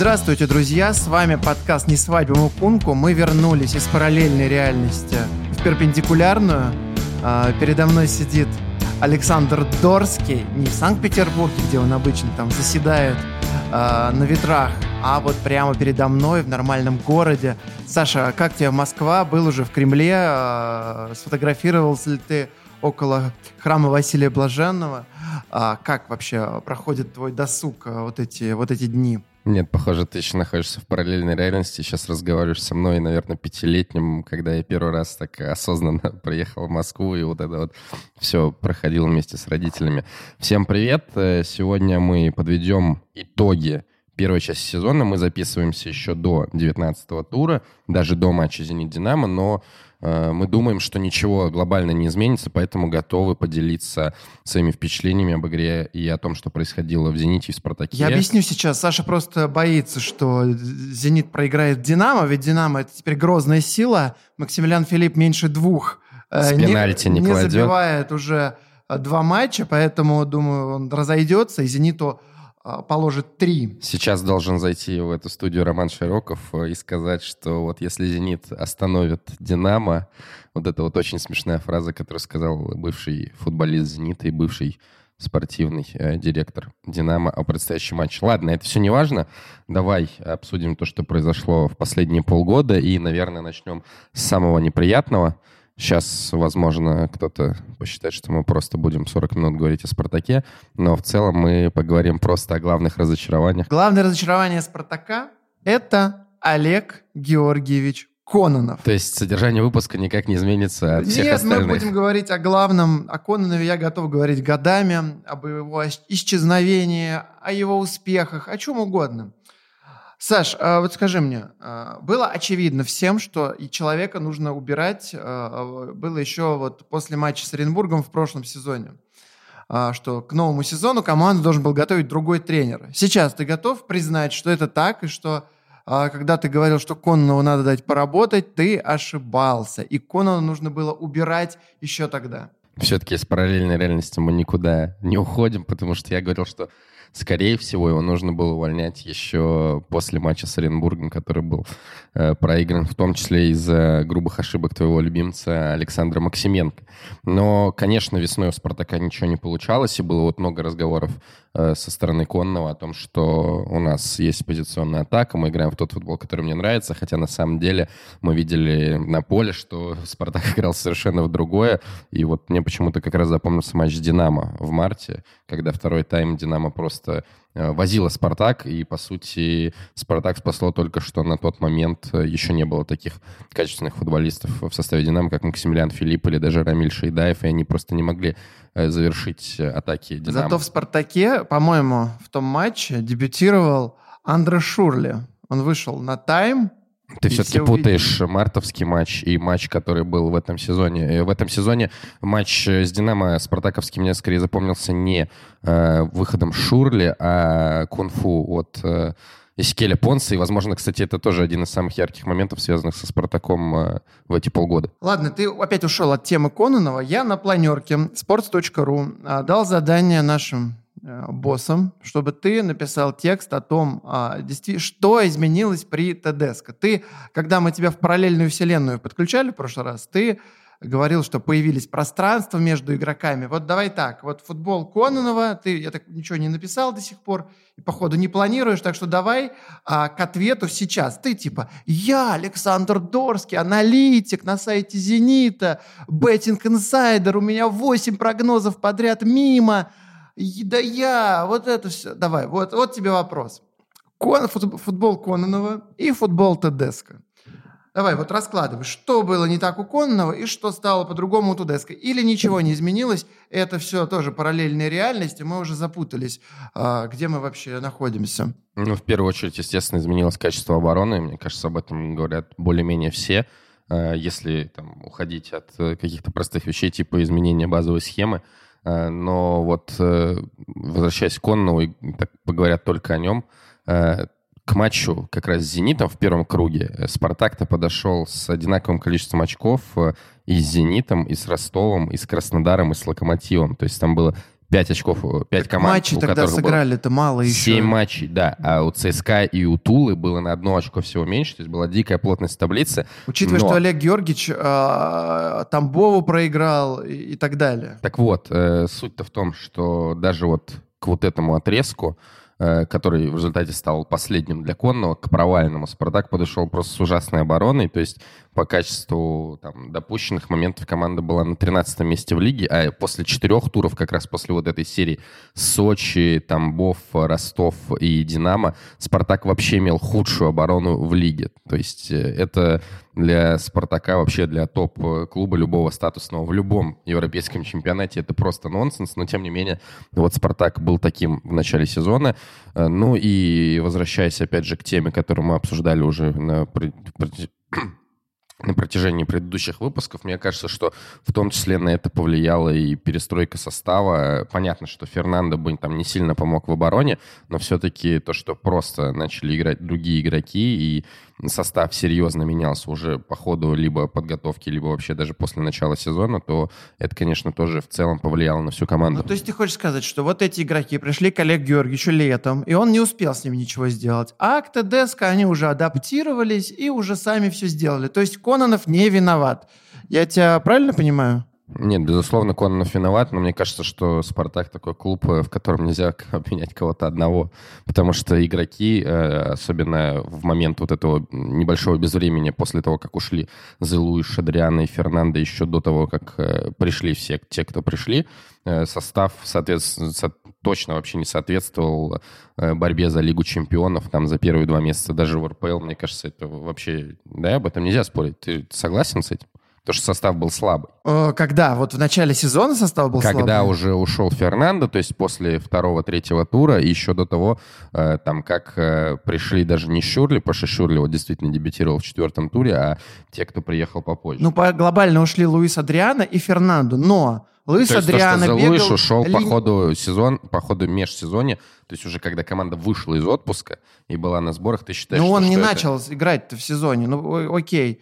Здравствуйте, друзья! С вами подкаст «Не свадьба Мукунку». Мы вернулись из параллельной реальности в перпендикулярную. А, передо мной сидит Александр Дорский, не в Санкт-Петербурге, где он обычно там заседает а, на ветрах, а вот прямо передо мной в нормальном городе. Саша, как тебе Москва? Был уже в Кремле? А, сфотографировался ли ты около храма Василия Блаженного? Как вообще проходит твой досуг вот эти, вот эти дни? Нет, похоже, ты еще находишься в параллельной реальности. Сейчас разговариваешь со мной, наверное, пятилетним, когда я первый раз так осознанно приехал в Москву и вот это вот все проходил вместе с родителями. Всем привет! Э, сегодня мы подведем итоги первой части сезона. Мы записываемся еще до 19-го тура, даже до матча «Зенит-Динамо», но мы думаем, что ничего глобально не изменится, поэтому готовы поделиться своими впечатлениями об игре и о том, что происходило в «Зените» и «Спартаке». Я объясню сейчас. Саша просто боится, что «Зенит» проиграет «Динамо», ведь «Динамо» — это теперь грозная сила. Максимилиан Филипп меньше двух э, С пенальти не, не, не забивает уже э, два матча, поэтому, думаю, он разойдется, и «Зениту» положит три. Сейчас должен зайти в эту студию Роман Широков э, и сказать, что вот если «Зенит» остановит «Динамо», вот это вот очень смешная фраза, которую сказал бывший футболист «Зенита» и бывший спортивный э, директор «Динамо» о предстоящем матче. Ладно, это все не важно. Давай обсудим то, что произошло в последние полгода, и, наверное, начнем с самого неприятного – Сейчас, возможно, кто-то посчитает, что мы просто будем 40 минут говорить о «Спартаке», но в целом мы поговорим просто о главных разочарованиях. Главное разочарование «Спартака» — это Олег Георгиевич Кононов. То есть содержание выпуска никак не изменится от всех Нет, остальных? мы будем говорить о главном. О Кононове я готов говорить годами, об его исчезновении, о его успехах, о чем угодно. Саш, а вот скажи мне, а, было очевидно всем, что и человека нужно убирать, а, было еще вот после матча с Оренбургом в прошлом сезоне, что к новому сезону команду должен был готовить другой тренер. Сейчас ты готов признать, что это так, и что когда ты говорил, что Кононову надо дать поработать, ты ошибался, и Кононову нужно было убирать еще тогда? Все-таки из параллельной реальности мы никуда не уходим, потому что я говорил, что Скорее всего, его нужно было увольнять еще после матча с Оренбургом, который был э, проигран, в том числе из-за грубых ошибок твоего любимца Александра Максименко. Но, конечно, весной у «Спартака» ничего не получалось, и было вот много разговоров со стороны Конного о том, что у нас есть позиционная атака, мы играем в тот футбол, который мне нравится, хотя на самом деле мы видели на поле, что «Спартак» играл совершенно в другое, и вот мне почему-то как раз запомнился матч с «Динамо» в марте, когда второй тайм «Динамо» просто э, возила «Спартак», и, по сути, «Спартак» спасло только, что на тот момент э, еще не было таких качественных футболистов в составе «Динамо», как Максимилиан Филипп или даже Рамиль Шейдаев, и они просто не могли э, завершить атаки «Динамо». Зато в «Спартаке», по-моему, в том матче дебютировал Андре Шурли. Он вышел на тайм, ты все-таки все путаешь мартовский матч и матч, который был в этом сезоне. И в этом сезоне матч с Динамо Спартаковский мне скорее запомнился не э, выходом Шурли, а кунг-фу от э, Исикеля Понса. И, возможно, кстати, это тоже один из самых ярких моментов, связанных со Спартаком э, в эти полгода. Ладно, ты опять ушел от темы Кононова. Я на планерке sports.ru э, дал задание нашим Э, боссом, чтобы ты написал текст о том, а, что изменилось при ТДСК. Ты, когда мы тебя в параллельную вселенную подключали в прошлый раз, ты говорил, что появились пространства между игроками. Вот давай так, вот футбол Кононова, ты, я так ничего не написал до сих пор, и походу не планируешь, так что давай а, к ответу сейчас. Ты типа, я Александр Дорский, аналитик на сайте «Зенита», «Беттинг инсайдер», у меня 8 прогнозов подряд мимо, да я, вот это все. Давай, вот, вот тебе вопрос. Кон, футбол Кононова и футбол Тедеско. Давай, вот раскладывай, что было не так у Кононова и что стало по-другому у Тедеско. Или ничего не изменилось, это все тоже параллельные реальности, мы уже запутались, а, где мы вообще находимся. Ну, в первую очередь, естественно, изменилось качество обороны. Мне кажется, об этом говорят более-менее все. А, если там, уходить от э, каких-то простых вещей, типа изменения базовой схемы, но вот э, возвращаясь к Коннову, и так поговорят только о нем, э, к матчу как раз с «Зенитом» в первом круге «Спартак»-то подошел с одинаковым количеством очков и с «Зенитом», и с «Ростовом», и с «Краснодаром», и с «Локомотивом». То есть там было 5 очков, 5 команд. Матчи тогда сыграли это мало еще. 7 матчей, да. А у ЦСКА и у Тулы было на одно очко всего меньше, то есть была дикая плотность таблицы. Учитывая, но... что Олег Георгиевич э, Тамбову проиграл и, и так далее. Так вот, э, суть-то в том, что даже вот к вот этому отрезку Э, который в результате стал последним для конного, к провальному. Спартак подошел просто с ужасной обороной, то есть по качеству там, допущенных моментов команда была на 13 месте в лиге, а после четырех туров, как раз после вот этой серии Сочи, Тамбов, Ростов и Динамо, Спартак вообще имел худшую оборону в лиге. То есть э, это для Спартака, вообще для топ-клуба любого статусного в любом европейском чемпионате это просто нонсенс, но тем не менее вот Спартак был таким в начале сезона. Э, ну и возвращаясь опять же к теме, которую мы обсуждали уже на на протяжении предыдущих выпусков. Мне кажется, что в том числе на это повлияла и перестройка состава. Понятно, что Фернандо бы там не сильно помог в обороне, но все-таки то, что просто начали играть другие игроки и состав серьезно менялся уже по ходу либо подготовки, либо вообще даже после начала сезона, то это, конечно, тоже в целом повлияло на всю команду. Ну, то есть ты хочешь сказать, что вот эти игроки пришли к Олегу Георгиевичу летом, и он не успел с ними ничего сделать, а к ТДСК они уже адаптировались и уже сами все сделали. То есть Кононов не виноват. Я тебя правильно понимаю? Нет, безусловно, Кононов виноват, но мне кажется, что «Спартак» такой клуб, э, в котором нельзя обменять кого-то одного, потому что игроки, э, особенно в момент вот этого небольшого безвремени, после того, как ушли Зелуи, Шадриана и Фернандо, еще до того, как э, пришли все те, кто пришли, состав, соответственно, точно вообще не соответствовал борьбе за Лигу чемпионов, там, за первые два месяца, даже в РПЛ, мне кажется, это вообще, да, об этом нельзя спорить. Ты согласен с этим? То, что состав был слабый. Э, когда? Вот в начале сезона состав был Когда слабый? Когда уже ушел Фернандо, то есть после второго-третьего тура, и еще до того, э, там, как э, пришли даже не Шурли, потому что Шурли вот действительно дебютировал в четвертом туре, а те, кто приехал попозже. Ну, по глобально ушли Луис Адриано и Фернандо, но Луис то есть Адриано то, что бегал... Луиш ушел ли... по ходу сезон, по ходу межсезонья, то есть уже когда команда вышла из отпуска и была на сборах, ты считаешь, Ну, он не это... начал играть в сезоне, ну, окей.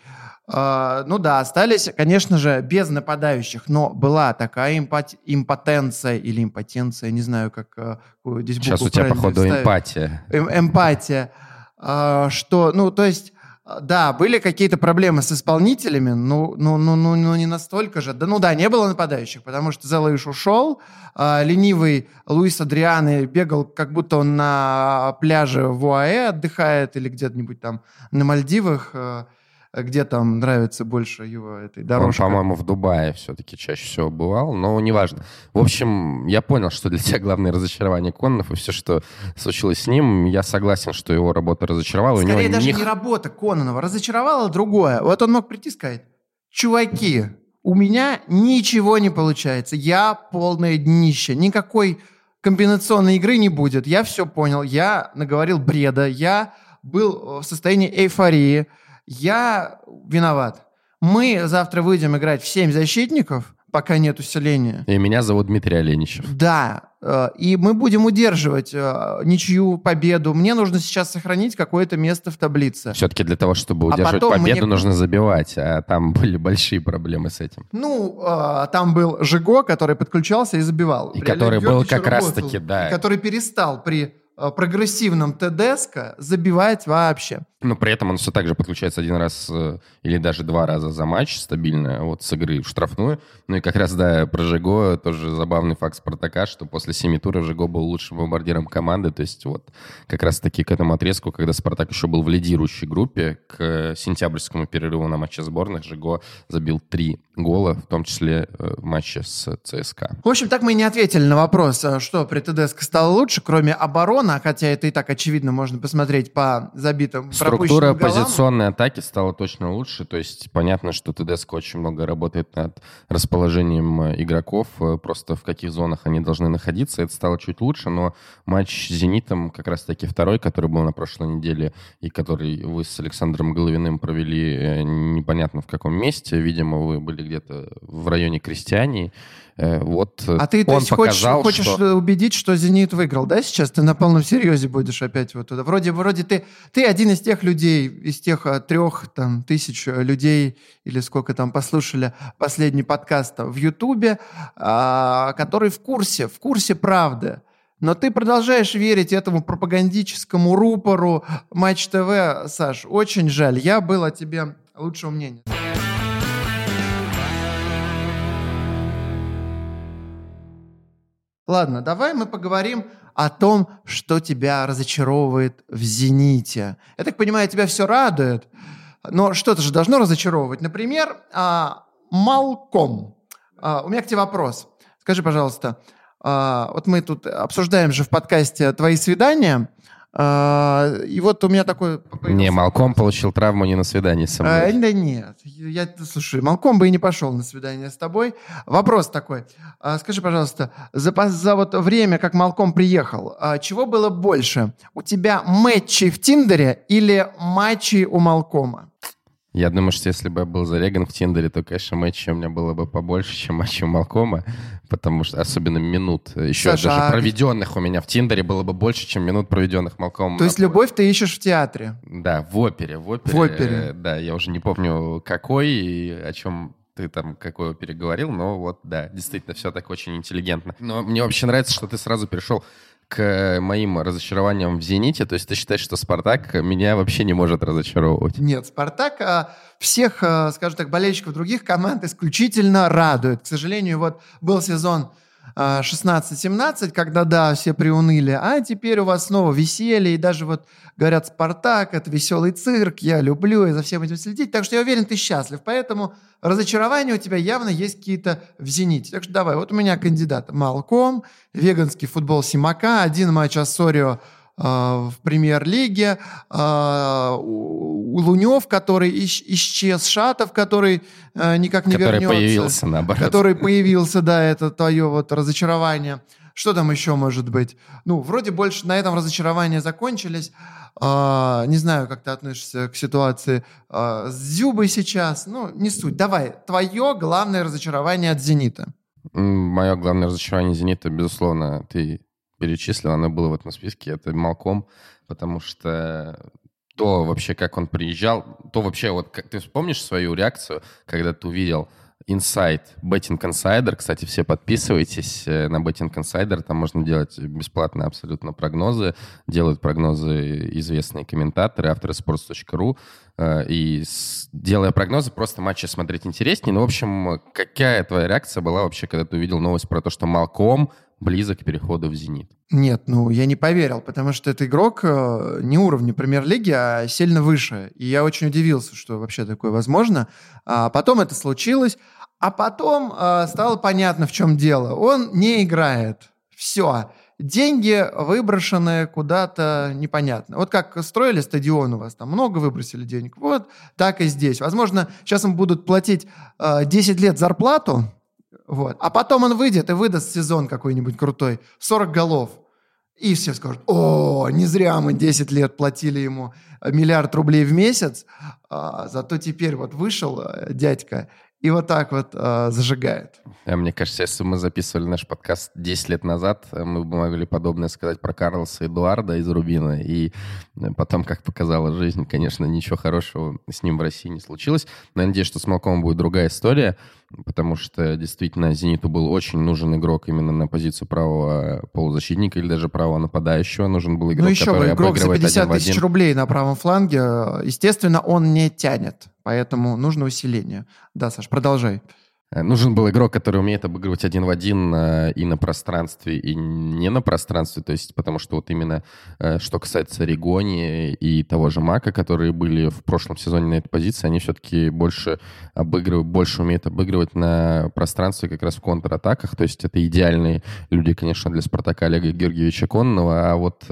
Ну да, остались, конечно же, без нападающих, но была такая импот... импотенция или импотенция, не знаю, как uh, здесь Сейчас у тебя, походу, ставить. эмпатия. Эм эмпатия. Uh, что, ну, то есть, да, были какие-то проблемы с исполнителями, ну, ну, ну, ну, ну, не настолько же. Да, ну да, не было нападающих, потому что Зелыш ушел, ленивый Луис Адрианы бегал, как будто он на пляже в УАЭ отдыхает или где-нибудь там на Мальдивах, а где там нравится больше его этой дорожки. Он, по-моему, в Дубае все-таки чаще всего бывал, но неважно. В общем, я понял, что для тебя главное разочарование Коннов и все, что случилось с ним. Я согласен, что его работа разочаровала. Скорее У него даже не... не работа Кононова. Разочаровала другое. Вот он мог прийти и сказать, чуваки, у меня ничего не получается. Я полное днище. Никакой комбинационной игры не будет. Я все понял. Я наговорил бреда. Я был в состоянии эйфории я виноват. Мы завтра выйдем играть в 7 защитников, пока нет усиления. И меня зовут Дмитрий Оленичев. Да, э, и мы будем удерживать э, ничью победу. Мне нужно сейчас сохранить какое-то место в таблице. Все-таки для того, чтобы а удерживать а победу, мне... нужно забивать, а там были большие проблемы с этим. Ну, э, там был Жиго, который подключался и забивал. И который был как раз-таки, да. который перестал при прогрессивном ТДСК забивать вообще. Но при этом он все так же подключается один раз э, или даже два раза за матч стабильно вот с игры в штрафную. Ну и как раз, да, про Жиго тоже забавный факт Спартака, что после семи туров Жиго был лучшим бомбардиром команды. То есть вот как раз-таки к этому отрезку, когда Спартак еще был в лидирующей группе, к сентябрьскому перерыву на матче сборных Жиго забил три гола, в том числе э, в матче с ЦСКА. В общем, так мы и не ответили на вопрос, а что при ТДСК стало лучше, кроме обороны, хотя это и так очевидно, можно посмотреть по забитым Структура позиционной атаки стала точно лучше. То есть понятно, что ТДСК очень много работает над расположением э, игроков, э, просто в каких зонах они должны находиться. Это стало чуть лучше, но матч с «Зенитом», как раз-таки второй, который был на прошлой неделе, и который вы с Александром Головиным провели э, непонятно в каком месте. Видимо, вы были где-то в районе Крестьянии. Вот а ты то есть, показал, хочешь, хочешь что... убедить, что «Зенит» выиграл, да, сейчас? Ты на полном серьезе будешь опять вот туда. Вроде, вроде ты, ты один из тех людей, из тех а, трех там, тысяч людей, или сколько там послушали последний подкаст в Ютубе, а, который в курсе, в курсе правды. Но ты продолжаешь верить этому пропагандическому рупору Матч ТВ, Саш. Очень жаль. Я был о тебе лучшего мнения. Ладно, давай мы поговорим о том, что тебя разочаровывает в «Зените». Я так понимаю, тебя все радует, но что-то же должно разочаровывать. Например, а, Малком. А, у меня к тебе вопрос. Скажи, пожалуйста, а, вот мы тут обсуждаем же в подкасте твои свидания, а, и вот у меня такой... Не, Малком получил травму не на свидании со мной. А, да нет. Я, слушай, Малком бы и не пошел на свидание с тобой. Вопрос такой. А, скажи, пожалуйста, за, за вот время, как Малком приехал, а, чего было больше? У тебя матчи в Тиндере или матчи у Малкома? Я думаю, что если бы я был зареган в Тиндере, то, конечно, матчей у меня было бы побольше, чем матчей у Малкома, потому что особенно минут, еще Саша, даже а... проведенных у меня в Тиндере было бы больше, чем минут, проведенных Малкомом. То есть любовь ты ищешь в театре? Да, в опере. В опере, в опере. да, я уже не помню, какой и о чем ты там какой переговорил, но вот, да, действительно, все так очень интеллигентно. Но мне вообще нравится, что ты сразу перешел к моим разочарованиям в «Зените», то есть ты считаешь, что «Спартак» меня вообще не может разочаровывать? Нет, «Спартак» а, всех, а, скажем так, болельщиков других команд исключительно радует. К сожалению, вот был сезон 16-17, когда, да, все приуныли, а теперь у вас снова веселье, и даже вот говорят, «Спартак» — это веселый цирк, я люблю, и за всем этим следить, так что я уверен, ты счастлив, поэтому разочарования у тебя явно есть какие-то в «Зените». Так что давай, вот у меня кандидат Малком, веганский футбол Симака, один матч Ассорио в премьер-лиге, а, Лунев, который исчез, Шатов, который э, никак не который вернется. Который появился, наоборот. Который появился, да, это твое вот разочарование. Что там еще может быть? Ну, вроде больше на этом разочарования закончились. А, не знаю, как ты относишься к ситуации а, с Зюбой сейчас. Ну, не суть. Давай, твое главное разочарование от «Зенита». Мое главное разочарование «Зенита», безусловно, ты перечислил, оно было в этом списке, это Малком, потому что то вообще, как он приезжал, то вообще, вот как ты вспомнишь свою реакцию, когда ты увидел Insight, Betting Insider. Кстати, все подписывайтесь э, на Betting Insider. Там можно делать бесплатно абсолютно прогнозы. Делают прогнозы известные комментаторы, авторы sports.ru. Э, и делая прогнозы, просто матчи смотреть интереснее. Ну, в общем, какая твоя реакция была вообще, когда ты увидел новость про то, что Малком близок к переходу в «Зенит». Нет, ну я не поверил, потому что этот игрок э, не уровня премьер-лиги, а сильно выше. И я очень удивился, что вообще такое возможно. А потом это случилось, а потом э, стало понятно, в чем дело. Он не играет. Все. Деньги выброшены куда-то непонятно. Вот как строили стадион у вас, там много выбросили денег. Вот так и здесь. Возможно, сейчас им будут платить э, 10 лет зарплату, вот. А потом он выйдет и выдаст сезон какой-нибудь крутой, 40 голов. И все скажут, о, не зря мы 10 лет платили ему миллиард рублей в месяц, а, зато теперь вот вышел э, дядька и вот так вот э, зажигает. А мне кажется, если бы мы записывали наш подкаст 10 лет назад, э, мы бы могли подобное сказать про Карлоса Эдуарда из Рубина. И э, потом, как показала жизнь, конечно, ничего хорошего с ним в России не случилось. Но я надеюсь, что с Малком будет другая история, потому что действительно «Зениту» был очень нужен игрок именно на позицию правого полузащитника или даже правого нападающего. Нужен был игрок, ну, еще который игрок за 50 тысяч рублей на правом фланге, естественно, он не тянет. Поэтому нужно усиление. Да, Саш, продолжай. Э, нужен был игрок, который умеет обыгрывать один в один э, и на пространстве, и не на пространстве. То есть, потому что вот именно э, что касается Ригони и того же Мака, которые были в прошлом сезоне на этой позиции, они все-таки больше обыгрывают, больше умеют обыгрывать на пространстве как раз в контратаках. То есть это идеальные люди, конечно, для Спартака Олега Георгиевича Конного. А вот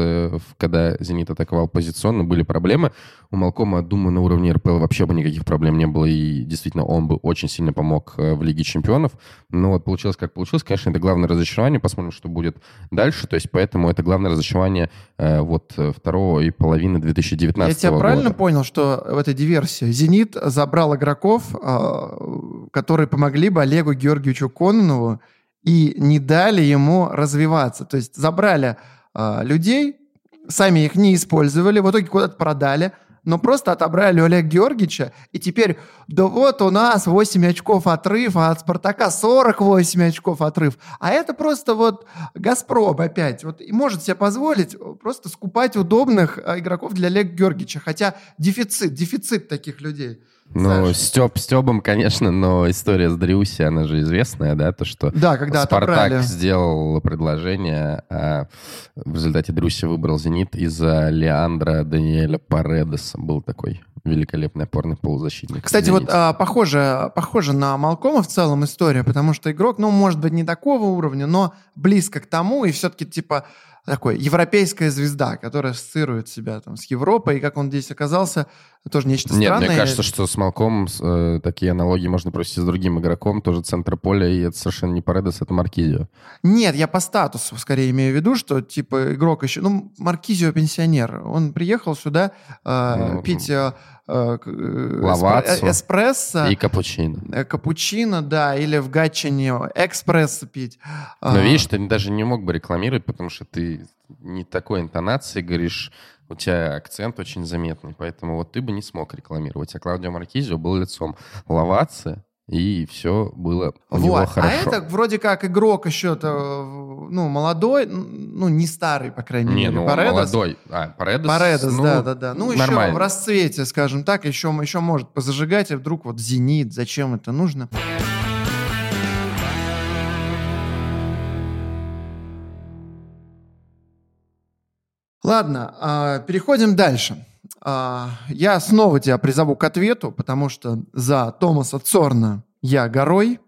когда Зенит атаковал позиционно, были проблемы. У Малкома, думаю, на уровне РПЛ вообще бы никаких проблем не было. И действительно, он бы очень сильно помог в Лиге Чемпионов. Но вот получилось, как получилось. Конечно, это главное разочарование. Посмотрим, что будет дальше. То есть поэтому это главное разочарование э, вот второго и половины 2019 года. Я тебя правильно понял, что в этой диверсии «Зенит» забрал игроков, э, которые помогли бы Олегу Георгиевичу Кононову и не дали ему развиваться. То есть забрали э, людей, сами их не использовали, в итоге куда-то продали, но просто отобрали у Олега Георгиевича, и теперь, да вот у нас 8 очков отрыв, а от Спартака 48 очков отрыв. А это просто вот Газпром опять. Вот и может себе позволить просто скупать удобных а, игроков для Олега Георгиевича. Хотя дефицит, дефицит таких людей. Ну, Степ Стебом, конечно, но история с Дрюси, она же известная, да, то, что да, когда Спартак отобрали. сделал предложение, а в результате Дрюси выбрал «Зенит» из-за Леандра Даниэля Паредеса. Был такой великолепный опорный полузащитник. Кстати, вот а, похоже, похоже на Малкома в целом история, потому что игрок, ну, может быть, не такого уровня, но близко к тому, и все-таки, типа, такой европейская звезда, которая ассоциирует себя там с Европой, и как он здесь оказался, тоже нечто Нет, странное. мне кажется, что с Малком э, такие аналогии можно провести с другим игроком, тоже центр поля, и это совершенно не Паредес, это Маркизио. Нет, я по статусу скорее имею в виду, что типа игрок еще, ну, Маркизио пенсионер, он приехал сюда э, ну, пить... Э, э, Лавацу эспрессо. И капучино. Э, капучино, да, или в Гатчине экспрессо пить. Но а, видишь, ты даже не мог бы рекламировать, потому что ты не такой интонации говоришь, у тебя акцент очень заметный, поэтому вот ты бы не смог рекламировать. А Клаудио Маркизио был лицом Лавации, и все было у вот. него а хорошо. А это вроде как игрок еще-то, ну, молодой, ну, не старый, по крайней не, мере. Ну, Паредос. молодой. А, Паредос, Паредос, ну, да, да, да. Ну, нормально. еще в расцвете, скажем так, еще, еще может позажигать, и вдруг вот «Зенит», зачем это нужно? Ладно, а, переходим дальше. А, я снова тебя призову к ответу, потому что за Томаса Цорна я горой.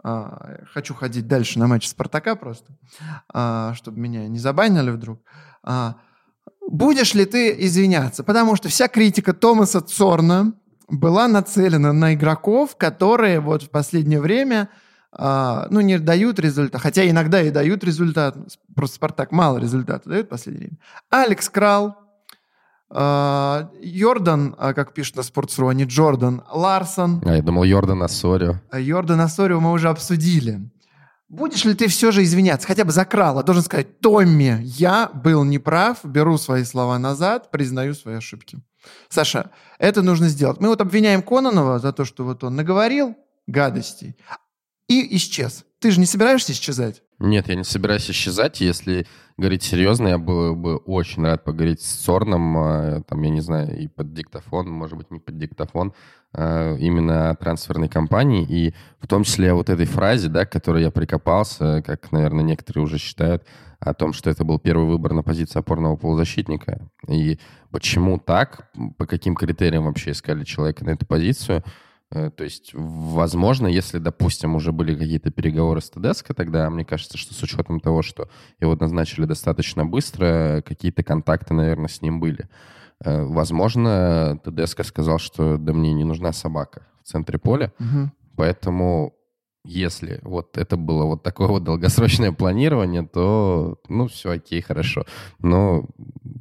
А, хочу ходить дальше на матч Спартака просто, чтобы меня не забанили вдруг. Будешь ли ты извиняться? Потому что вся критика Томаса Цорна была нацелена на игроков, которые вот в последнее время а, ну, не дают результат, хотя иногда и дают результат, просто Спартак мало результата дает в последнее время. Алекс Крал, а, Йордан, а, как пишут на Sports.ru, а не Джордан, Ларсон. А я думал Йордан Ассорио. Йордан Ассорио мы уже обсудили. Будешь ли ты все же извиняться, хотя бы за Крала? Должен сказать, Томми, я был неправ, беру свои слова назад, признаю свои ошибки. Саша, это нужно сделать. Мы вот обвиняем Кононова за то, что вот он наговорил гадостей, и исчез. Ты же не собираешься исчезать? Нет, я не собираюсь исчезать. Если говорить серьезно, я был бы очень рад поговорить с Сорном, а, там, я не знаю, и под диктофон, может быть, не под диктофон, а, именно о трансферной кампании, и в том числе вот этой фразе, да, к которой я прикопался, как, наверное, некоторые уже считают, о том, что это был первый выбор на позицию опорного полузащитника. И почему так, по каким критериям вообще искали человека на эту позицию – то есть, возможно, если, допустим, уже были какие-то переговоры с ТДСК, тогда мне кажется, что с учетом того, что его назначили достаточно быстро, какие-то контакты, наверное, с ним были. Э, возможно, ТДСК сказал, что да мне не нужна собака в центре поля, угу. поэтому если вот это было вот такое вот долгосрочное планирование, то, ну, все окей, хорошо. Но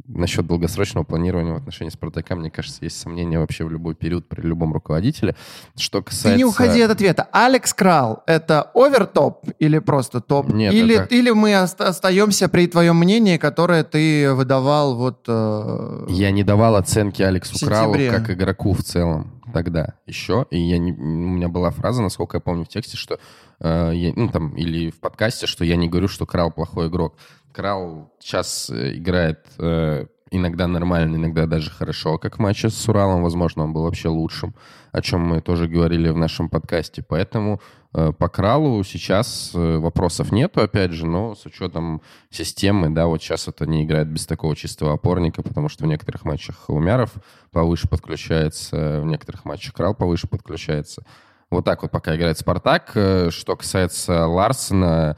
насчет долгосрочного планирования в отношении Спартака, мне кажется, есть сомнения вообще в любой период при любом руководителе. Что касается... Ты не уходи от ответа. Алекс Крал — это овертоп или просто топ? Нет, или, это... или мы остаемся при твоем мнении, которое ты выдавал вот... Э... Я не давал оценки Алексу Кралу как игроку в целом тогда еще. И я не... у меня была фраза, насколько я помню в тексте, что э, я, ну, там, или в подкасте, что я не говорю, что Крал плохой игрок. Крал сейчас э, играет э, иногда нормально, иногда даже хорошо, как матче с Уралом. Возможно, он был вообще лучшим, о чем мы тоже говорили в нашем подкасте. Поэтому э, по Кралу сейчас э, вопросов нету, опять же, но с учетом системы, да, вот сейчас это не играет без такого чистого опорника, потому что в некоторых матчах Умяров повыше подключается, в некоторых матчах Крал повыше подключается. Вот так вот пока играет Спартак. Э, что касается Ларсена,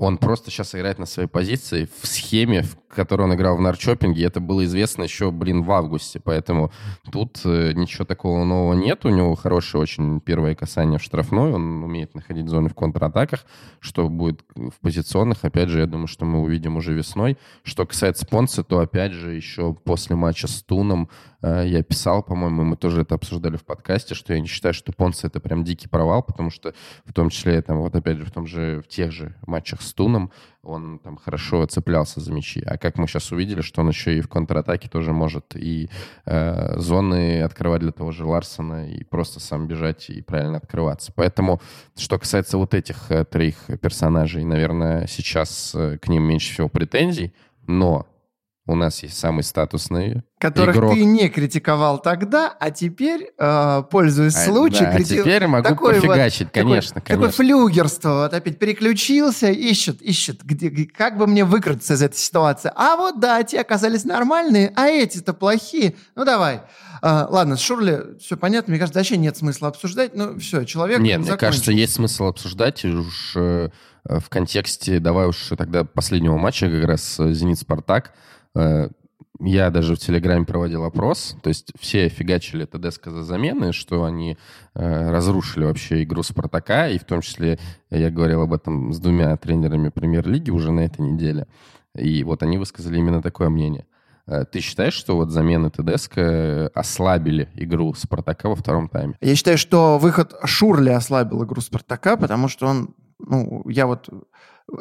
он просто сейчас играет на своей позиции в схеме, в которой он играл в Нарчопинге. Это было известно еще, блин, в августе. Поэтому тут э, ничего такого нового нет. У него хорошее очень первое касание в штрафной. Он умеет находить зоны в контратаках. Что будет в позиционных, опять же, я думаю, что мы увидим уже весной. Что касается Понца, то, опять же, еще после матча с Туном я писал, по-моему, мы тоже это обсуждали в подкасте, что я не считаю, что Понца это прям дикий провал, потому что в том числе, там, вот опять же, в том же, в тех же матчах с шестуном, он там хорошо цеплялся за мячи. А как мы сейчас увидели, что он еще и в контратаке тоже может и э, зоны открывать для того же Ларсона, и просто сам бежать и правильно открываться. Поэтому, что касается вот этих э, троих персонажей, наверное, сейчас э, к ним меньше всего претензий, но у нас есть самый статусный Которых игрок. ты не критиковал тогда, а теперь, э, пользуясь А, случаем, да, а крити- теперь могу такой вот- пофигачить, такой- конечно, Такое конечно. флюгерство, вот опять переключился, ищет, ищет, где, как бы мне выкрутиться из этой ситуации. А вот да, те оказались нормальные, а эти-то плохие. Ну давай. А, ладно, с Шурли все понятно, мне кажется, вообще нет смысла обсуждать. Ну все, человек Нет, мне кажется, есть смысл обсуждать уж э, в контексте, давай уж тогда последнего матча, как раз э, «Зенит-Спартак», я даже в Телеграме проводил опрос, то есть все фигачили ТДСК за замены, что они э, разрушили вообще игру Спартака, и в том числе я говорил об этом с двумя тренерами премьер-лиги уже на этой неделе, и вот они высказали именно такое мнение. Э, Ты считаешь, что вот замены ТДСК э, ослабили игру Спартака во втором тайме? Я считаю, что выход Шурли ослабил игру Спартака, потому что он, ну, я вот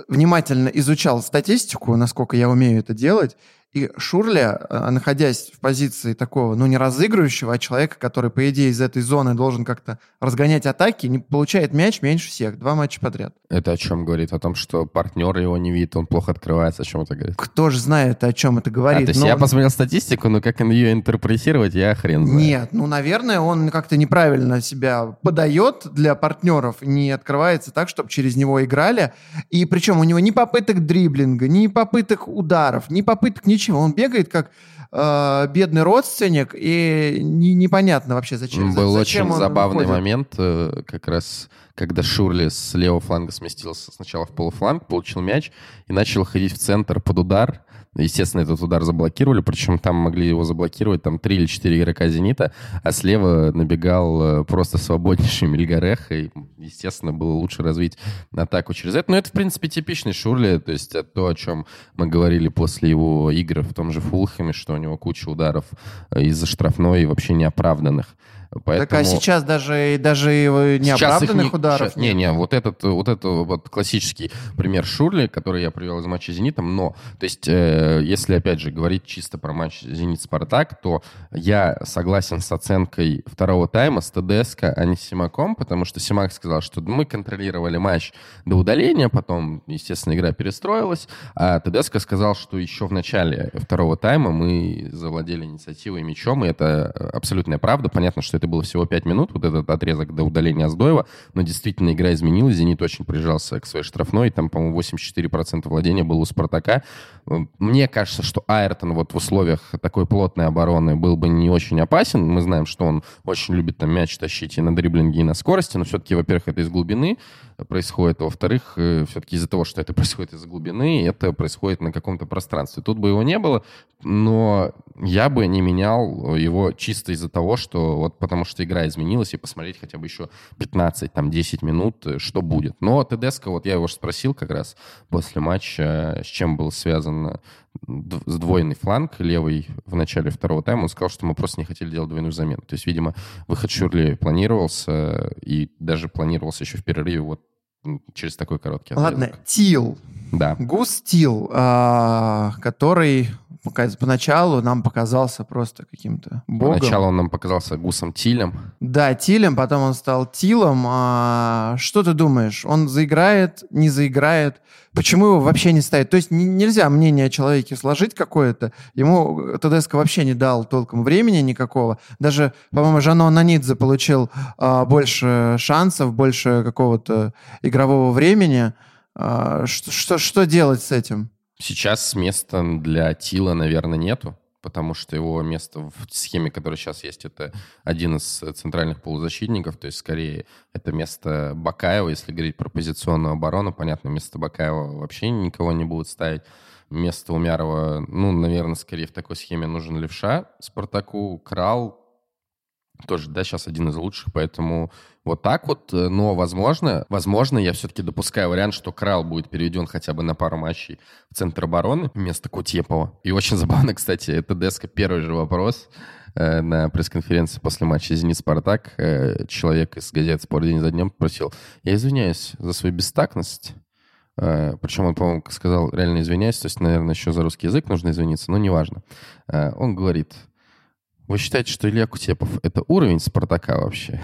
внимательно изучал статистику, насколько я умею это делать, и Шурли, э, находясь в позиции такого, ну, не разыгрывающего, а человека, который, по идее, из этой зоны должен как-то разгонять атаки, не получает мяч меньше всех, два матча подряд. Это о чем говорит? О том, что партнер его не видит, он плохо открывается. О чем это говорит? Кто же знает, о чем это А, говорит? то есть Но- я посмотрел статистику, но как ее интерпретировать, я хрен знаю. Нет, ну, наверное, он как-то неправильно себя подает для партнеров, не открывается так, чтобы через него играли. И причем у него ни попыток дриблинга, ни попыток ударов, ни попыток ничего. Он бегает как э, бедный родственник, и не- непонятно вообще, зачем. Был зачем очень забавный ходит. момент, э, как раз когда Шурли с левого фланга сместился сначала в полуфланг, получил мяч и начал ходить в центр под удар. Естественно, этот удар заблокировали, причем там могли его заблокировать там три или четыре игрока «Зенита», а слева набегал э, просто свободнейший Мельгарех, и, естественно, было лучше развить атаку через это. Но это, в принципе, типичный Шурли, то есть то, о чем мы говорили после его игр в том же Фулхэме, что у него куча ударов э, из-за штрафной и вообще неоправданных. Поэтому... Так а сейчас даже, даже Сейчас неоправданных не- ударов сейчас- Не, не, вот этот, вот это вот классический пример Шурли, который я привел из матча с «Зенитом», но, то есть, э, если, опять же, говорить чисто про матч «Зенит-Спартак», то я согласен с оценкой второго тайма с ТДСК, а не с Симаком, потому что Симак сказал, что мы контролировали матч до удаления, потом, естественно, игра перестроилась, а ТДСК сказал, что еще в начале второго тайма мы завладели инициативой и мячом, и это абсолютная правда. Понятно, что это было всего 5 минут, вот этот отрезок до удаления Аздоева, но действительно игра изменилась, «Зенит» очень прижался к своей штрафной, там, по-моему, 84% владения было у «Спартака». Мне кажется, что Айртон вот в условиях такой плотной обороны был бы не очень опасен. Мы знаем, что он очень любит там мяч тащить и на дриблинге, и на скорости, но все-таки, во-первых, это из глубины происходит, во-вторых, все-таки из-за того, что это происходит из глубины, это происходит на каком-то пространстве. Тут бы его не было, но я бы не менял его чисто из-за того, что вот потому что игра изменилась, и посмотреть хотя бы еще 15, там, 10 минут, э, что будет. Но Тедеско, вот я его спросил как раз после матча, с чем был связан д- сдвоенный фланг левый в начале второго тайма, он сказал, что мы просто не хотели делать двойную замену. То есть, видимо, выход Шурли планировался, и даже планировался еще в перерыве вот через такой короткий отрезок. Ладно, Тил. Да. Гус Тил, а, который поначалу нам показался просто каким-то богом. Сначала он нам показался Гусом Тилем. Да, Тилем, потом он стал Тилом. А, что ты думаешь? Он заиграет, не заиграет? Почему его вообще не ставить? То есть не- нельзя мнение о человеке сложить какое-то. Ему ТДСК вообще не дал толком времени никакого. Даже, по-моему, Жано Нанидзе получил а, больше шансов, больше какого-то игрового времени. А, что, что, что делать с этим? Сейчас места для Тила, наверное, нету, потому что его место в схеме, которая сейчас есть, это один из центральных полузащитников, то есть скорее это место Бакаева, если говорить про позиционную оборону, понятно, место Бакаева вообще никого не будут ставить. Место Умярова, ну, наверное, скорее в такой схеме нужен левша Спартаку, Крал, тоже, да, сейчас один из лучших, поэтому вот так вот, э, но возможно, возможно, я все-таки допускаю вариант, что Крал будет переведен хотя бы на пару матчей в центр обороны вместо Кутепова. И очень забавно, кстати, это Деска первый же вопрос э, на пресс-конференции после матча «Зенит-Спартак». Э, человек из газеты «Спорт» день за днем попросил, я извиняюсь за свою бестактность, Э, Причем он, по-моему, сказал, реально извиняюсь, то есть, наверное, еще за русский язык нужно извиниться, но неважно. Э, Он говорит, вы считаете, что Илья Кутепов — это уровень «Спартака» вообще?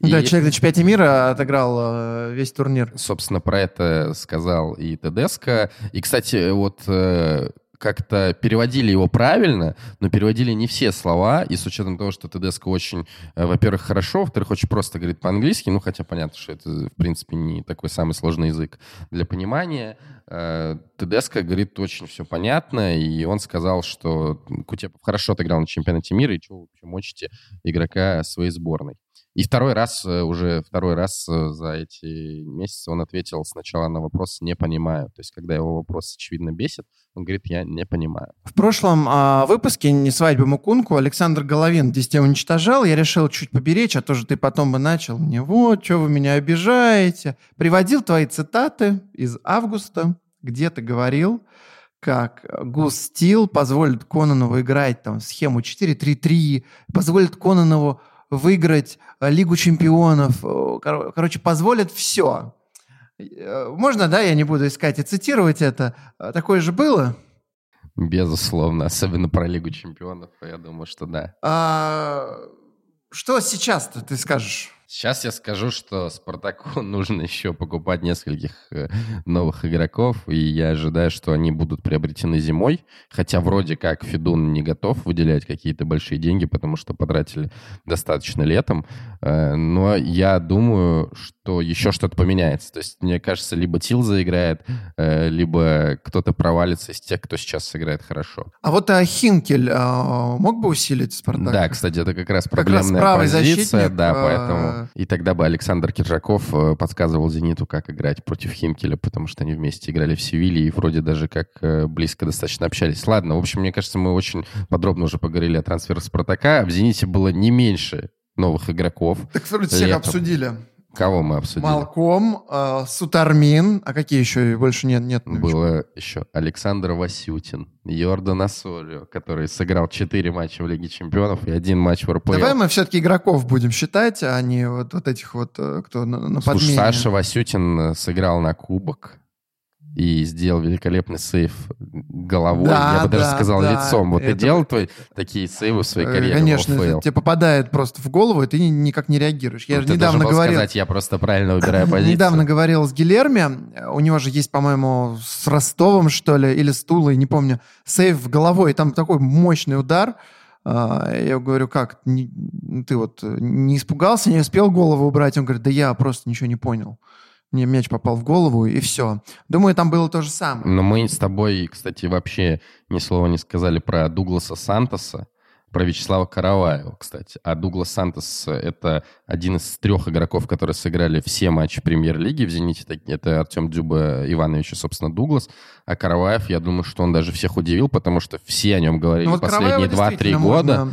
Да, И, человек на чемпионате мира отыграл э, весь турнир. собственно, про это сказал и Тедеско. И, кстати, вот э, как-то переводили его правильно, но переводили не все слова, и с учетом того, что Тедеско очень, э, во-первых, хорошо, во-вторых, очень просто говорит по-английски, ну, хотя понятно, что это, в принципе, не такой самый сложный язык для понимания, э, Тедеско говорит очень все понятно, и он сказал, что Кутепов хорошо отыграл на чемпионате мира, и что вы вообще мочите игрока своей сборной. И второй раз, э, уже второй раз э, за эти месяцы он ответил сначала на вопрос «не понимаю». То есть, когда его вопрос, очевидно, бесит, он говорит «я не понимаю». В прошлом а, выпуске «Не свадьба Мукунку» Александр Головин здесь тебя уничтожал. Я решил чуть поберечь, а то же ты потом бы начал мне «Вот, что вы меня обижаете». Приводил твои цитаты из августа, где ты говорил, как Гус Стил позволит Кононову играть там схему 4-3-3, позволит Кононову выиграть э, Лигу чемпионов. Э, кор- Короче, позволит все. Э, Можно, да, я не буду искать и цитировать это. Такое же было? Безусловно, особенно про Лигу чемпионов, я думаю, что да. А, что сейчас-то ты скажешь? Сейчас я скажу, что Спартаку нужно еще покупать нескольких э, новых игроков, и я ожидаю, что они будут приобретены зимой, хотя вроде как Федун не готов выделять какие-то большие деньги, потому что потратили достаточно летом, Э, но я думаю, что еще что-то поменяется. То есть, мне кажется, либо Тил заиграет, э, либо кто-то провалится из тех, кто сейчас сыграет хорошо. А вот а, Хинкель а, мог бы усилить Спартак? Да, кстати, это как раз Как раз проблемная правый позиция, защитник, да, э, И тогда бы Александр Киржаков э, подсказывал «Зениту», как играть против Химкеля, потому что они вместе играли в Севилье и вроде даже как э, близко достаточно общались. Ладно, в общем, мне кажется, мы очень подробно уже поговорили о трансферах «Спартака». В «Зените» было не меньше новых игроков. Так вроде всех Летом. обсудили. Кого мы обсудили? Малком, а, Сутармин, а какие еще? Больше нет, нет. Было еще Александр Васютин, Йордан Асорио, который сыграл 4 матча в Лиге Чемпионов и один матч в РПЛ. Давай мы все-таки игроков будем считать, а не вот, вот этих вот, э, кто на, на Слушай, подмене. Саша Васютин э, сыграл на кубок и сделал великолепный сейв головой. Да, Я бы даже да, сказал да. лицом. Вот ты Это- делал твои, такие сейвы в своей Э, карьере? Конечно, тебе попадает просто в голову, и ты ни- никак не реагируешь. Я Ну, же ты недавно говорил... сказать, я просто правильно выбираю позицию. Недавно говорил с Гилерми, у него же есть, по-моему, с Ростовом, что ли, или с Тулой, не помню, сейв головой, там такой мощный удар. А, Я говорю, как, ты вот э, не испугался, не успел голову убрать? Он говорит, да я просто ничего не понял. Мне мяч попал в голову, и все. Думаю, там было то же самое. Но мы с тобой, кстати, вообще ни слова не сказали про Дугласа Сантоса, про Вячеслава Караваева, кстати. А Дуглас Сантос — это один из трех игроков, которые сыграли все матчи премьер-лиги в «Зените». Это Артем Дзюба Иванович и, собственно, Дуглас. А Караваев, я думаю, что он даже всех удивил, потому что все о нем говорили Ну, вот последние Караваева 2-3 действительно года. можно,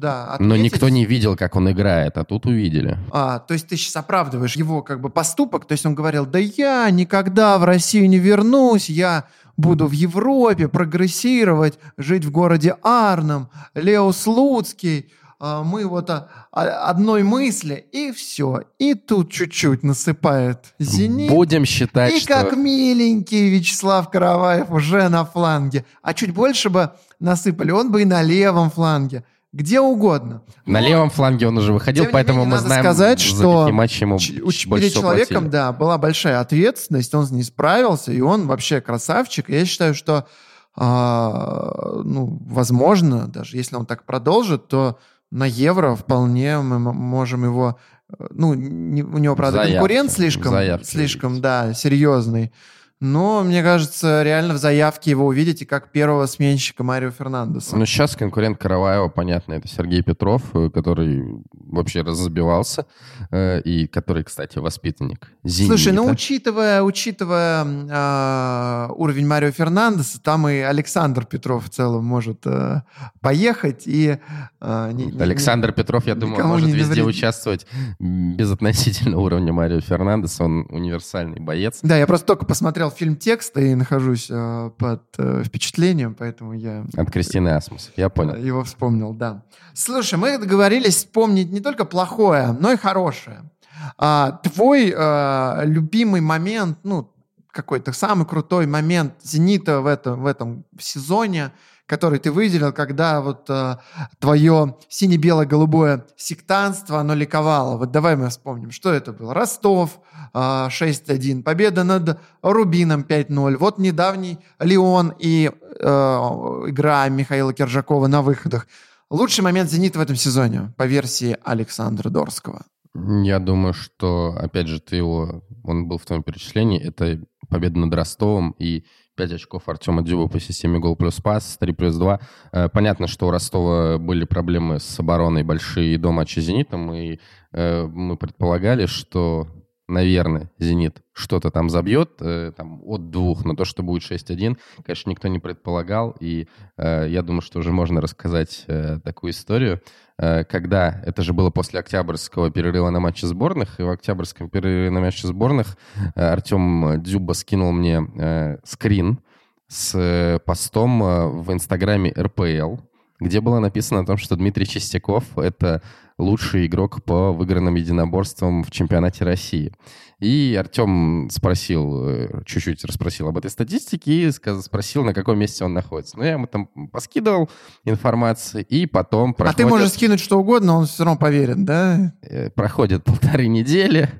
да, Но отметить. никто не видел, как он играет, а тут увидели. А, то есть ты сейчас оправдываешь его как бы поступок, то есть он говорил, да я никогда в Россию не вернусь, я буду в Европе прогрессировать, жить в городе Арном, Лео Слуцкий, а, мы вот одной мысли, и все. И тут чуть-чуть насыпает «Зенит». Будем считать, И что... как миленький Вячеслав Караваев уже на фланге. А чуть больше бы насыпали, он бы и на левом фланге. Где угодно. На Но- левом фланге он уже выходил, не поэтому менее, мы надо знаем, сказать, за что матчи ему Ч- перед человеком, платили. да, была большая ответственность, он с ней справился, и он вообще красавчик. Я считаю, что, а, ну, возможно, даже если он так продолжит, то на евро вполне мы можем его, э, ну, не- у него, правда, Заявки. конкурент слишком, Заявки слишком, да, серьезный. Но, мне кажется, реально в заявке его увидите как первого сменщика Марио Фернандеса. Ну, сейчас конкурент Караваева, понятно, это Сергей Петров, э, который вообще разобивался, э, и который, кстати, воспитанник «Зенита». Слушай, ну учитывая, учитывая а, уровень Марио Фернандеса, там и Александр Петров в целом может а, поехать и а, не- не- Александр Петров, я думаю, может не везде навредит. участвовать безотносительно уровня Марио Фернандеса. Он универсальный боец. Да, я просто только посмотрел фильм «Текст» и нахожусь а, под а, впечатлением, поэтому я От Кристины Асмус. Я понял. его вспомнил, да. Слушай, мы договорились вспомнить не только плохое, но и хорошее. А, твой а, любимый момент, ну, какой-то самый крутой момент «Зенита» в этом, в этом сезоне, который ты выделил, когда вот э, твое сине-бело-голубое сектанство, оно ликовало. Вот давай мы вспомним, что это было. Ростов э, 6-1, победа над Рубином 5-0. Вот недавний Леон и э, игра Михаила Киржакова на выходах. Лучший момент «Зенита» в этом сезоне, по версии Александра Дорского. Я думаю, что, опять же, ты его, он был в твоем перечислении, это победа над Ростовом и 5 очков Артема Дюба по системе гол плюс пас, 3 плюс 2. Э, понятно, что у Ростова были проблемы с обороной большие до матча с «Зенитом», и э, мы предполагали, что наверное, «Зенит» что-то там забьет, э, там, от двух, но то, что будет 6-1, конечно, никто не предполагал, и э, я думаю, что уже можно рассказать э, такую историю. Э, когда, это же было после октябрьского перерыва на матче сборных, и в октябрьском перерыве на матче сборных э, Артем Дюба скинул мне э, скрин с э, постом э, в инстаграме РПЛ, где было написано о том, что Дмитрий Чистяков — это лучший игрок по выигранным единоборствам в чемпионате России. И Артем спросил, э, чуть-чуть расспросил об этой статистике и спросил, на каком месте он находится. Ну, я ему там поскидывал информацию, и потом проходит... А ты можешь скинуть что угодно, он все равно поверит, да? Э, проходит полторы недели,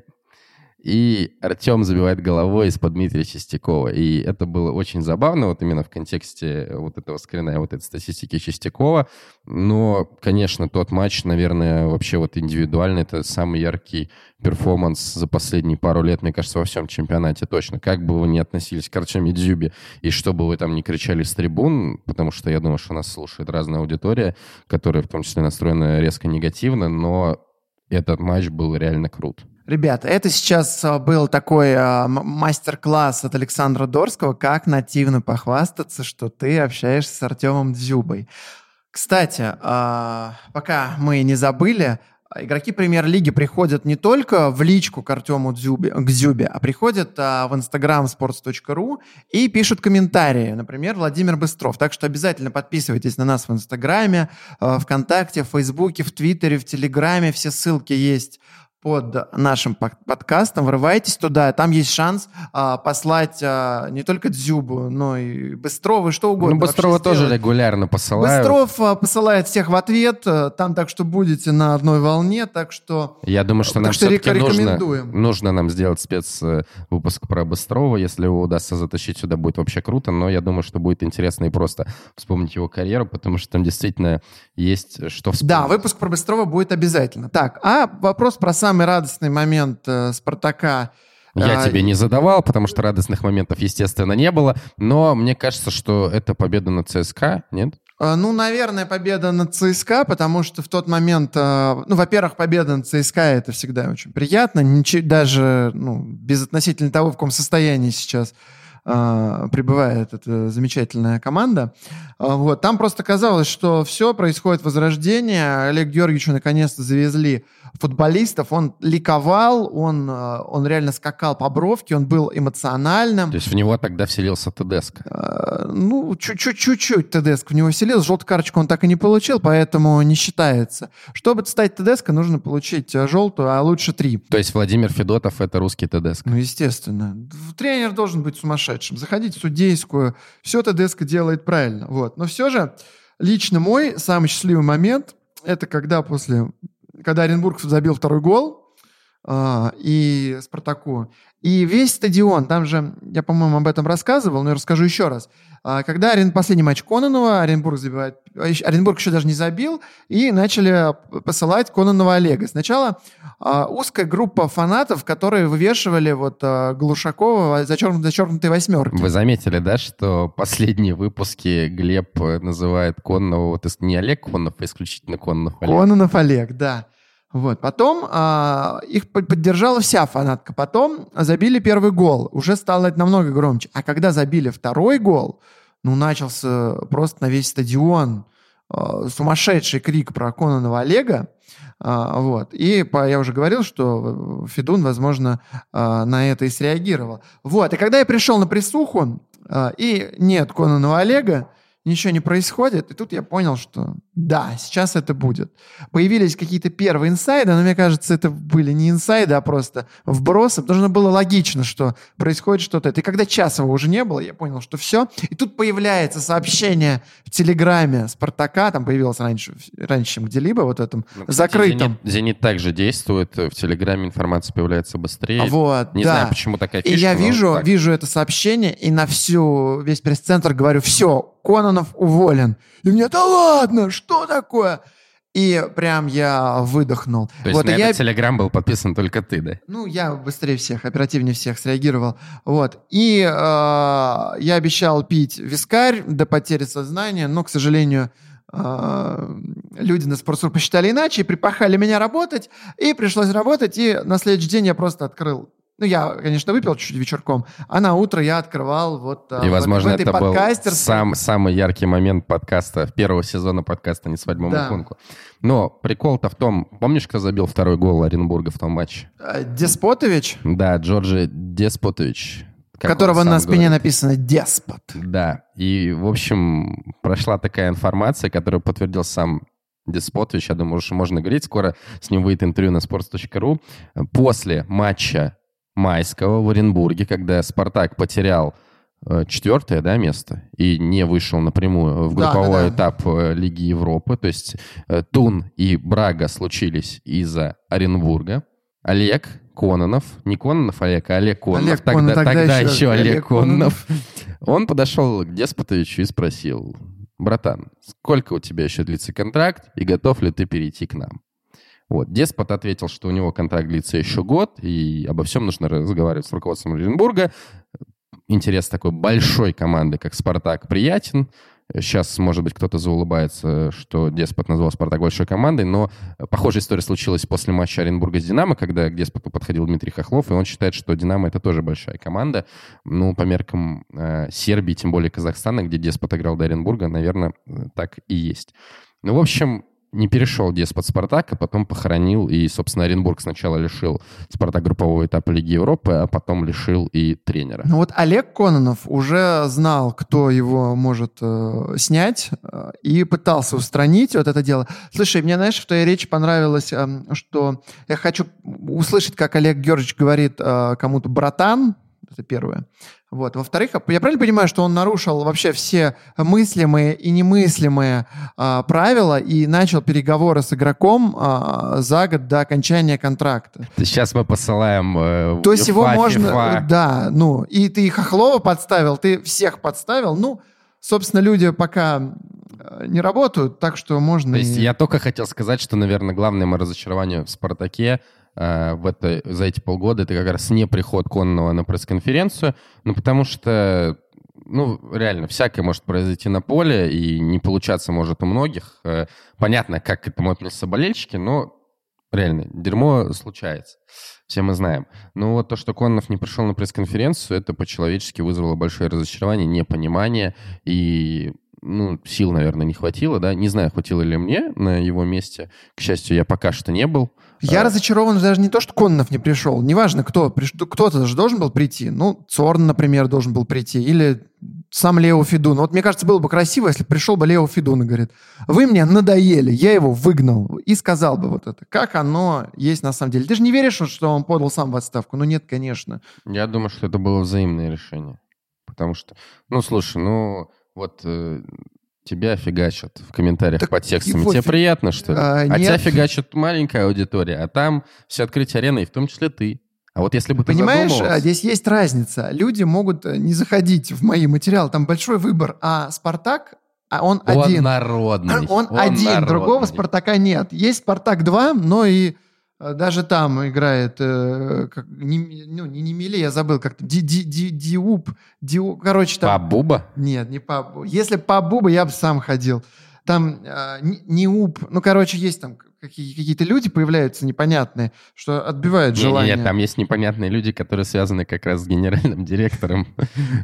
и Артем забивает головой из-под Дмитрия Чистякова. И это было очень забавно, вот именно в контексте вот этого скрина, вот этой статистики Чистякова. Но, конечно, тот матч, наверное, вообще вот индивидуальный, это самый яркий перформанс за последние пару лет, мне кажется, во всем чемпионате точно. Как бы вы ни относились к Артеме Дзюбе, и что бы вы там ни кричали с трибун, потому что я думаю, что нас слушает разная аудитория, которая в том числе настроена резко негативно, но этот матч был реально крут. Ребята, это сейчас а, был такой а, мастер-класс от Александра Дорского, как нативно похвастаться, что ты общаешься с Артемом Дзюбой. Кстати, а, пока мы не забыли, игроки премьер-лиги приходят не только в личку к Артему Дзюбе, к Дзюбе, а приходят в инстаграм sports.ru и пишут комментарии. Например, Владимир Быстров. Так что обязательно подписывайтесь на нас в инстаграме, ВКонтакте, в Фейсбуке, в Твиттере, в Телеграме. Все ссылки есть под нашим подкастом, врывайтесь туда, там есть шанс а, послать а, не только Дзюбу, но и Быстрова, что угодно. Ну, Быстрова тоже регулярно посылают. Быстров а, посылает всех в ответ, а, там так что будете на одной волне, так что... Я думаю, что нам все-таки нужно, нужно нам сделать спецвыпуск про Быстрова, если его удастся затащить сюда, будет вообще круто, но я думаю, что будет интересно и просто вспомнить его карьеру, потому что там действительно есть что вспомнить. Да, выпуск про Быстрова будет обязательно. Так, а вопрос про сам самый радостный момент э, Спартака я а, тебе не задавал, потому что радостных моментов, естественно, не было. Но мне кажется, что это победа над ЦСКА, нет? А, ну, наверное, победа над ЦСКА, потому что в тот момент, э, ну, во-первых, победа над ЦСКА это всегда очень приятно, даже ну, без относительно того, в каком состоянии сейчас э, пребывает эта замечательная команда. Э, вот. Там просто казалось, что все, происходит возрождение. Олег Георгиевичу наконец-то завезли футболистов. Он ликовал, он, э, он реально скакал по бровке, он был эмоциональным. То есть в него тогда вселился Тедеско? Э, ну, чуть-чуть Тедеско в него вселился. Желтую карточку он так и не получил, поэтому не считается. Чтобы стать Тедеско, нужно получить э, желтую, а лучше три. То есть Владимир Федотов — это русский Тедеско? Ну, естественно. Тренер должен быть сумасшедшим. Заходить в судейскую. Все Тедеско делает правильно. Вот. Но все же лично мой самый счастливый момент — это когда после когда Оренбург забил второй гол, Uh, и Спартаку. И весь стадион, там же, я, по-моему, об этом рассказывал, но я расскажу еще раз. Uh, когда последний матч Кононова, Оренбург забивает, Оренбург еще даже не забил, и начали посылать Кононова Олега. Сначала узкая группа фанатов, которые вывешивали вот Глушакова зачеркнутые, зачеркнутые восьмерки. Вы заметили, да, что последние выпуски Глеб называет Кононова, вот не Олег Кононов, а исключительно Кононов Олег. Кононов Олег, да. Вот. Потом а, их поддержала вся фанатка. Потом забили первый гол. Уже стало это намного громче. А когда забили второй гол, ну, начался просто на весь стадион а, сумасшедший крик про Кононова Олега. А, вот. И я уже говорил, что Федун, возможно, а, на это и среагировал. Вот. И когда я пришел на присуху, и нет Кононова Олега, ничего не происходит. И тут я понял, что да, сейчас это будет. Появились какие-то первые инсайды, но мне кажется, это были не инсайды, а просто вбросы, что было логично, что происходит что-то. И когда Часова уже не было, я понял, что все. И тут появляется сообщение в Телеграме Спартака, там появилось раньше, раньше чем где-либо, вот этом ну, кстати, закрытом. Зенит, Зенит также действует, в Телеграме информация появляется быстрее. Вот, Не да. знаю, почему такая фишка. И я вижу, вижу это сообщение, и на всю, весь пресс-центр говорю, все, Кононов уволен. И мне, да ладно, что такое? И прям я выдохнул. То есть вот, на этот телеграм был подписан только ты, да? Ну, я быстрее всех, оперативнее всех среагировал. Вот. И э, я обещал пить вискарь до потери сознания, но, к сожалению, э, люди на спортсур посчитали иначе, припахали меня работать, и пришлось работать, и на следующий день я просто открыл ну, я, конечно, выпил чуть-чуть вечерком, а на утро я открывал вот И, возможно, в этой это был сам, самый яркий момент подкаста, первого сезона подкаста «Не свадьба да. Мукунку». Но прикол-то в том, помнишь, кто забил второй гол Оренбурга в том матче? Э, Деспотович? Да, Джорджи Деспотович. Которого на спине говорит. написано «Деспот». Да, и, в общем, прошла такая информация, которую подтвердил сам Деспотович, я думаю, уже можно говорить, скоро с ним выйдет интервью на sports.ru. После матча майского в Оренбурге, когда «Спартак» потерял э, четвертое да, место и не вышел напрямую в групповой да, да, да. этап э, Лиги Европы. То есть э, Тун и Брага случились из-за Оренбурга. Олег Кононов, не Кононов Олег, а Олег Кононов, Олег тогда, Кононов, тогда, тогда еще, еще Олег, Олег Кононов. Он подошел к Деспотовичу и спросил, братан, сколько у тебя еще длится контракт и готов ли ты перейти к нам? Вот. Деспот ответил, что у него контракт длится еще год, и обо всем нужно разговаривать с руководством Оренбурга. Интерес такой большой команды, как «Спартак», приятен. Сейчас, может быть, кто-то заулыбается, что Деспот назвал «Спартак» большой командой, но похожая история случилась после матча Оренбурга с «Динамо», когда к Деспоту подходил Дмитрий Хохлов, и он считает, что «Динамо» — это тоже большая команда. Ну, по меркам э, Сербии, тем более Казахстана, где Деспот играл до Оренбурга, наверное, так и есть. Ну, в общем, не перешел деспот Спартак, а потом похоронил, и, собственно, Оренбург сначала лишил Спартак группового этапа Лиги Европы, а потом лишил и тренера. Ну вот Олег Кононов уже знал, кто его может э, снять, э, и пытался устранить вот это дело. Слушай, мне, знаешь, в твоей речи понравилось, э, что я хочу услышать, как Олег Георгиевич говорит э, кому-то «братан», это первое. Вот. Во-вторых, я правильно понимаю, что он нарушил вообще все мыслимые и немыслимые а, правила и начал переговоры с игроком а, за год до окончания контракта? Сейчас мы посылаем э, То есть его можно... FIFA. Да, ну, и ты Хохлова подставил, ты всех подставил, ну, собственно, люди пока э, не работают, так что можно... То есть и... я только хотел сказать, что, наверное, главное мое разочарование в «Спартаке» Э, в это, за эти полгода, это как раз не приход Конного на пресс-конференцию, ну, потому что, ну, реально, всякое может произойти на поле, и не получаться может у многих. Э, понятно, как к этому относятся болельщики, но реально, дерьмо случается. Все мы знаем. Но вот то, что Коннов не пришел на пресс-конференцию, это по-человечески вызвало большое разочарование, непонимание и ну, сил, наверное, не хватило, да. Не знаю, хватило ли мне на его месте. К счастью, я пока что не был. Я а... разочарован даже не то, что Коннов не пришел. Неважно, кто. Кто-то же должен был прийти. Ну, Цорн, например, должен был прийти. Или сам Лео Федун. Вот мне кажется, было бы красиво, если пришел бы Лео Федун и говорит, вы мне надоели, я его выгнал. И сказал бы вот это. Как оно есть на самом деле. Ты же не веришь, что он подал сам в отставку? Ну нет, конечно. Я думаю, что это было взаимное решение. Потому что, ну, слушай, ну, вот э, тебя фигачат в комментариях так под текстами. Тебе фи... приятно, что ли? А, а тебя фигачат маленькая аудитория, а там все открытие арены, и в том числе ты. А вот если бы ты Понимаешь, здесь есть разница. Люди могут э, не заходить в мои материалы, там большой выбор. А «Спартак» а он, он один. народный. Он, он один, народный. другого «Спартака» нет. Есть «Спартак 2», но и даже там играет, э, как, не, ну, не Немеле, я забыл, как-то, ди, ди, ди, Диуп, Диуп, короче, там... Пабуба? Нет, не Пабуба. Если Пабуба, я бы сам ходил. Там э, Неуп, ну, короче, есть там какие-то люди появляются непонятные, что отбивают не, желание. Нет, там есть непонятные люди, которые связаны как раз с генеральным директором.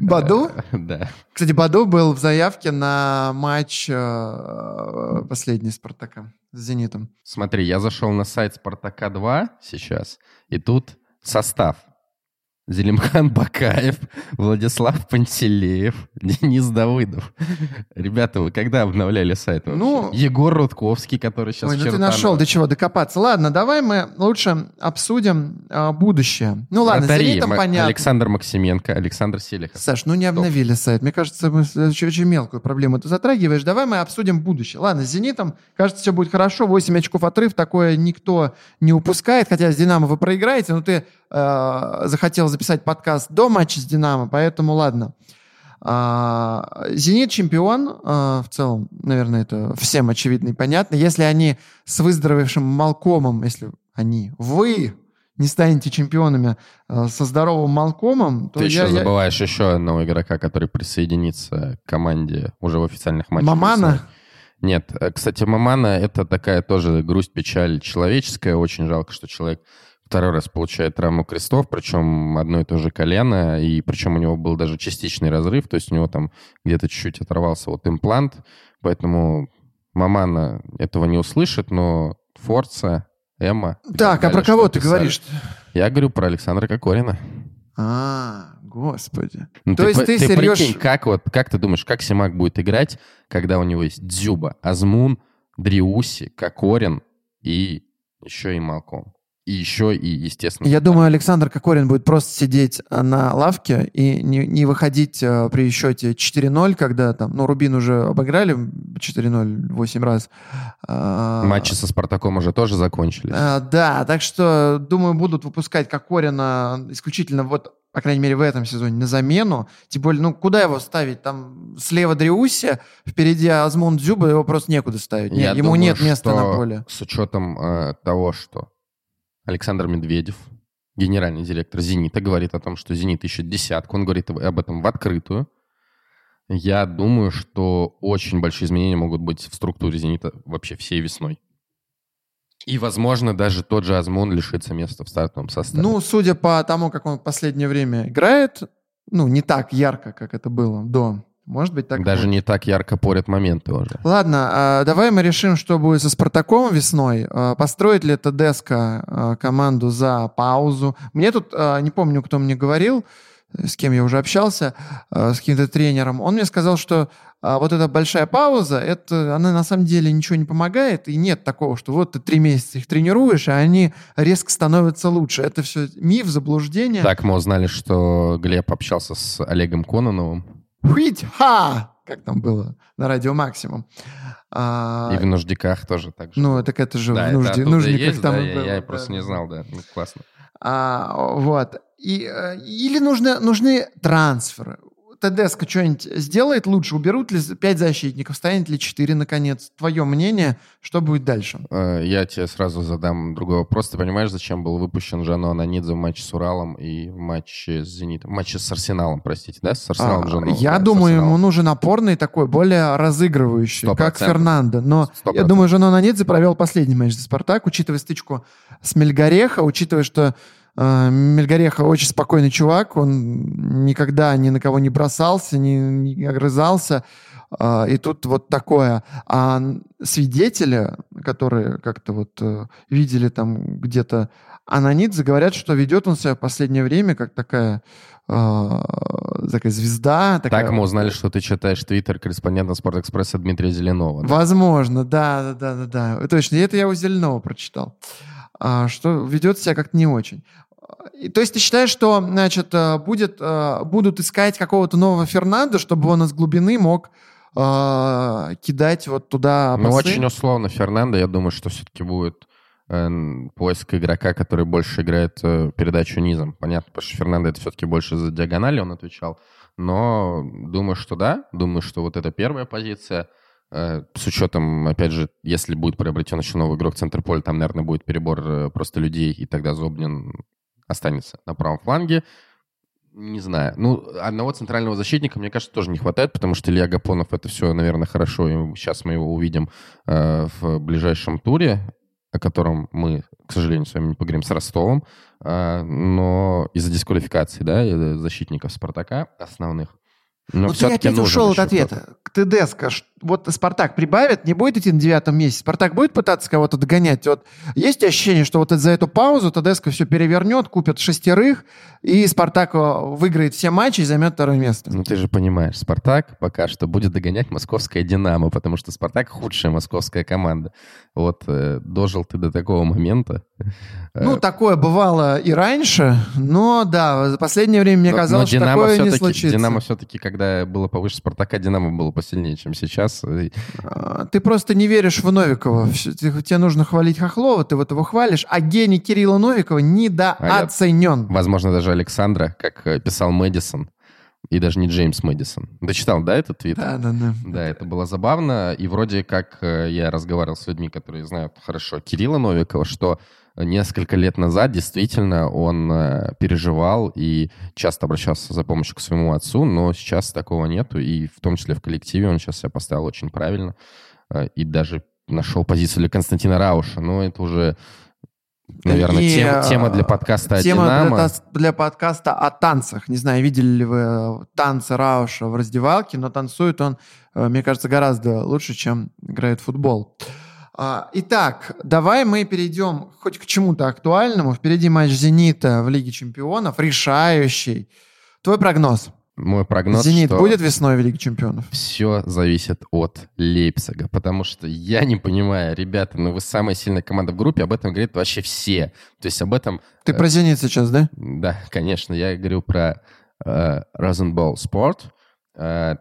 Баду? Да. Кстати, Баду был в заявке на матч э, последний Спартака с «Зенитом». Смотри, я зашел на сайт «Спартака 2» сейчас, и тут состав. Зелимхан Бакаев, Владислав Пантелеев, Денис Давыдов. Ребята, вы когда обновляли сайт вообще? Ну, Егор Рудковский, который сейчас Ой, ну ты нашел до чего докопаться. Ладно, давай мы лучше обсудим а, будущее. Ну ладно, с Вратари, «Зенитом» понятно. Александр Максименко, Александр Селихов. Саш, ну не обновили сайт. Мне кажется, мы очень, очень мелкую проблему ты затрагиваешь. Давай мы обсудим будущее. Ладно, с «Зенитом», кажется, все будет хорошо. 8 очков отрыв, такое никто не упускает. Хотя с «Динамо» вы проиграете, но ты э, захотел записать подкаст до матча с «Динамо», поэтому ладно. А, «Зенит» чемпион, а, в целом, наверное, это всем очевидно и понятно. Если они с выздоровевшим Малкомом, если они, вы не станете чемпионами э, со здоровым Малкомом, то Ты я- еще я- забываешь еще одного игрока, который присоединится к команде уже в официальных матчах. Мамана? Нет, э, кстати, Мамана это такая тоже грусть, печаль человеческая. Очень жалко, что человек второй раз получает травму крестов, причем одно и то же колено, и причем у него был даже частичный разрыв, то есть у него там где-то чуть-чуть оторвался вот имплант, поэтому Мамана этого не услышит, но Форца, Эмма... Так, а про кого ты говоришь? Я говорю про Александра Кокорина. А, господи. Ну, То есть по- ты, Сереж- прикинь, как, вот, как ты думаешь, как Симак будет играть, когда у него есть Дзюба, Азмун, Дриуси, Кокорин и еще и Малком? И еще и, естественно... Я думаю, Александр Кокорин будет просто сидеть э, на лавке и не, не выходить э, при счете 4-0, когда там, ну, Рубин уже обыграли 4-0 8 раз. А, Матчи со Спартаком уже тоже закончились. а, да, так что, думаю, будут выпускать Кокорина исключительно вот, по крайней мере, в этом сезоне на замену. Тем более, ну, куда его ставить? Там слева Дриуси, впереди Азмун Дзюба, его просто некуда ставить. Не, Я ему думаю, нет места на поле. С учетом э, того, что Александр Медведев, генеральный директор «Зенита», говорит о том, что «Зенит» ищет десятку. Он говорит об этом в открытую. Я думаю, что очень большие изменения могут быть в структуре «Зенита» вообще всей весной. И, возможно, даже тот же Азмун лишится места в стартовом составе. Ну, судя по тому, как он в последнее время играет, ну, не так ярко, как это было до. Может быть, так. даже будет. не так ярко порят моменты уже. Ладно, а, давай мы решим, что будет со Спартаком весной. А, Построит ли Тедеско а, команду за паузу? Мне тут, не помню, кто мне говорил, с кем я уже общался, с каким-то тренером. Он мне сказал, что вот эта большая пауза, это, она на самом деле ничего не помогает, и нет такого, что вот ты три месяца их тренируешь, а они резко становятся лучше. Это все миф, заблуждение. Так мы узнали, что Глеб общался с Олегом Кононовым. Хуить-ха! Как там было на радио Максимум. А, И в нуждиках тоже так же. Ну, так это же Да, в это нужде, оттуда и нужниках есть, там да, и я, было, я да. просто не знал, да. Ну, классно. А, вот. И, э, или нужны, нужны трансферы. ТДСК что-нибудь сделает лучше? Уберут ли 5 защитников? Станет ли 4, наконец? Твое мнение, что будет дальше? Э, Я тебе сразу задам другой вопрос. Ты понимаешь, зачем был выпущен Жано Ананидзе в матче с Уралом и в матче с Зенитом? В матче с Арсеналом, простите, да? С Арсеналом А, Жано. я да, с думаю, ему нужен опорный такой, более разыгрывающий, Сто как процентов. Фернандо. Но Сто я думаю, Жано Нанидзе провел последний матч за «Спартак», учитывая стычку с Мельгореха, учитывая, что э, Мельгореха очень спокойный чувак, он никогда ни на кого не бросался, не, не огрызался. А, и тут вот такое. А свидетели, которые как-то вот э, видели там где-то Ананидзе, говорят, что ведет он себя в последнее время как такая, э, такая звезда. Такая... Так мы узнали, что ты читаешь твиттер корреспондента Спортэкспресса Дмитрия Зеленова. да? Возможно, да, да, да, да, да. Точно, и это я у Зеленого прочитал. А, что ведет себя как-то не очень. И, то есть ты считаешь, что, значит, э, будет, э, будут искать какого-то нового Фернандо, чтобы он из глубины мог э, кидать вот туда Ну, пасы? очень условно Фернандо. Я думаю, что все-таки будет э, поиск игрока, который больше играет э, передачу низом. Понятно, потому что Фернандо это все-таки больше за диагонали он отвечал. Но думаю, что да. Думаю, что вот это первая позиция. Э, с учетом, опять же, если будет приобретен еще новый игрок центр поля, там, наверное, будет перебор э, просто людей, и тогда Зобнин останется на правом фланге. Не знаю. Ну, одного центрального защитника, мне кажется, тоже не хватает, потому что Илья Гапонов это все, наверное, хорошо. И сейчас мы его увидим э, в ближайшем туре, о котором мы, к сожалению, с вами не поговорим с Ростовом. Э, но из-за дисквалификации, да, э, защитников Спартака основных. Но вот ты опять ушел от ответа. ТДСК, вот Спартак прибавит, не будет идти на девятом месяце? Спартак будет пытаться кого-то догонять? Вот есть ощущение, что вот за эту паузу ТДСК все перевернет, купит шестерых, и Спартак выиграет все матчи и займет второе место. Ну ты же понимаешь, Спартак пока что будет догонять московская Динамо, потому что Спартак худшая московская команда. Вот э, дожил ты до такого момента. Ну, такое бывало и раньше, но да, за последнее время мне казалось, но, что такое не случится. Динамо все-таки, когда было повыше Спартака, Динамо было посильнее, чем сейчас. А, ты просто не веришь в Новикова. Тебе нужно хвалить Хохлова, ты вот его хвалишь, а гений Кирилла Новикова недооценен. А я, возможно, даже Александра, как э, писал Мэдисон, и даже не Джеймс Мэдисон. Дочитал, да, этот твит? Да, да, да. Да, это было забавно. И вроде как э, я разговаривал с людьми, которые знают хорошо Кирилла Новикова, что несколько лет назад действительно он э, переживал и часто обращался за помощью к своему отцу, но сейчас такого нету, и в том числе в коллективе он сейчас себя поставил очень правильно и даже нашел позицию для Константина Рауша. Но это уже Наверное, и, тема, тема для подкаста тема о Динамо. Для, для подкаста о танцах. Не знаю, видели ли вы э, танцы Рауша в раздевалке, но танцует он, э, мне кажется, гораздо лучше, чем играет в футбол. А, итак, давай мы перейдем хоть к чему-то актуальному. Впереди матч «Зенита» в Лиге чемпионов, решающий. Твой прогноз? мой прогноз, «Зенит» что будет весной в Лиге Чемпионов? Все зависит от Лейпцига, потому что я не понимаю, ребята, ну вы самая сильная команда в группе, об этом говорят вообще все. То есть об этом... Ты э, про «Зенит» сейчас, да? Да, конечно, я говорю про э, Розенбол Спорт. Э,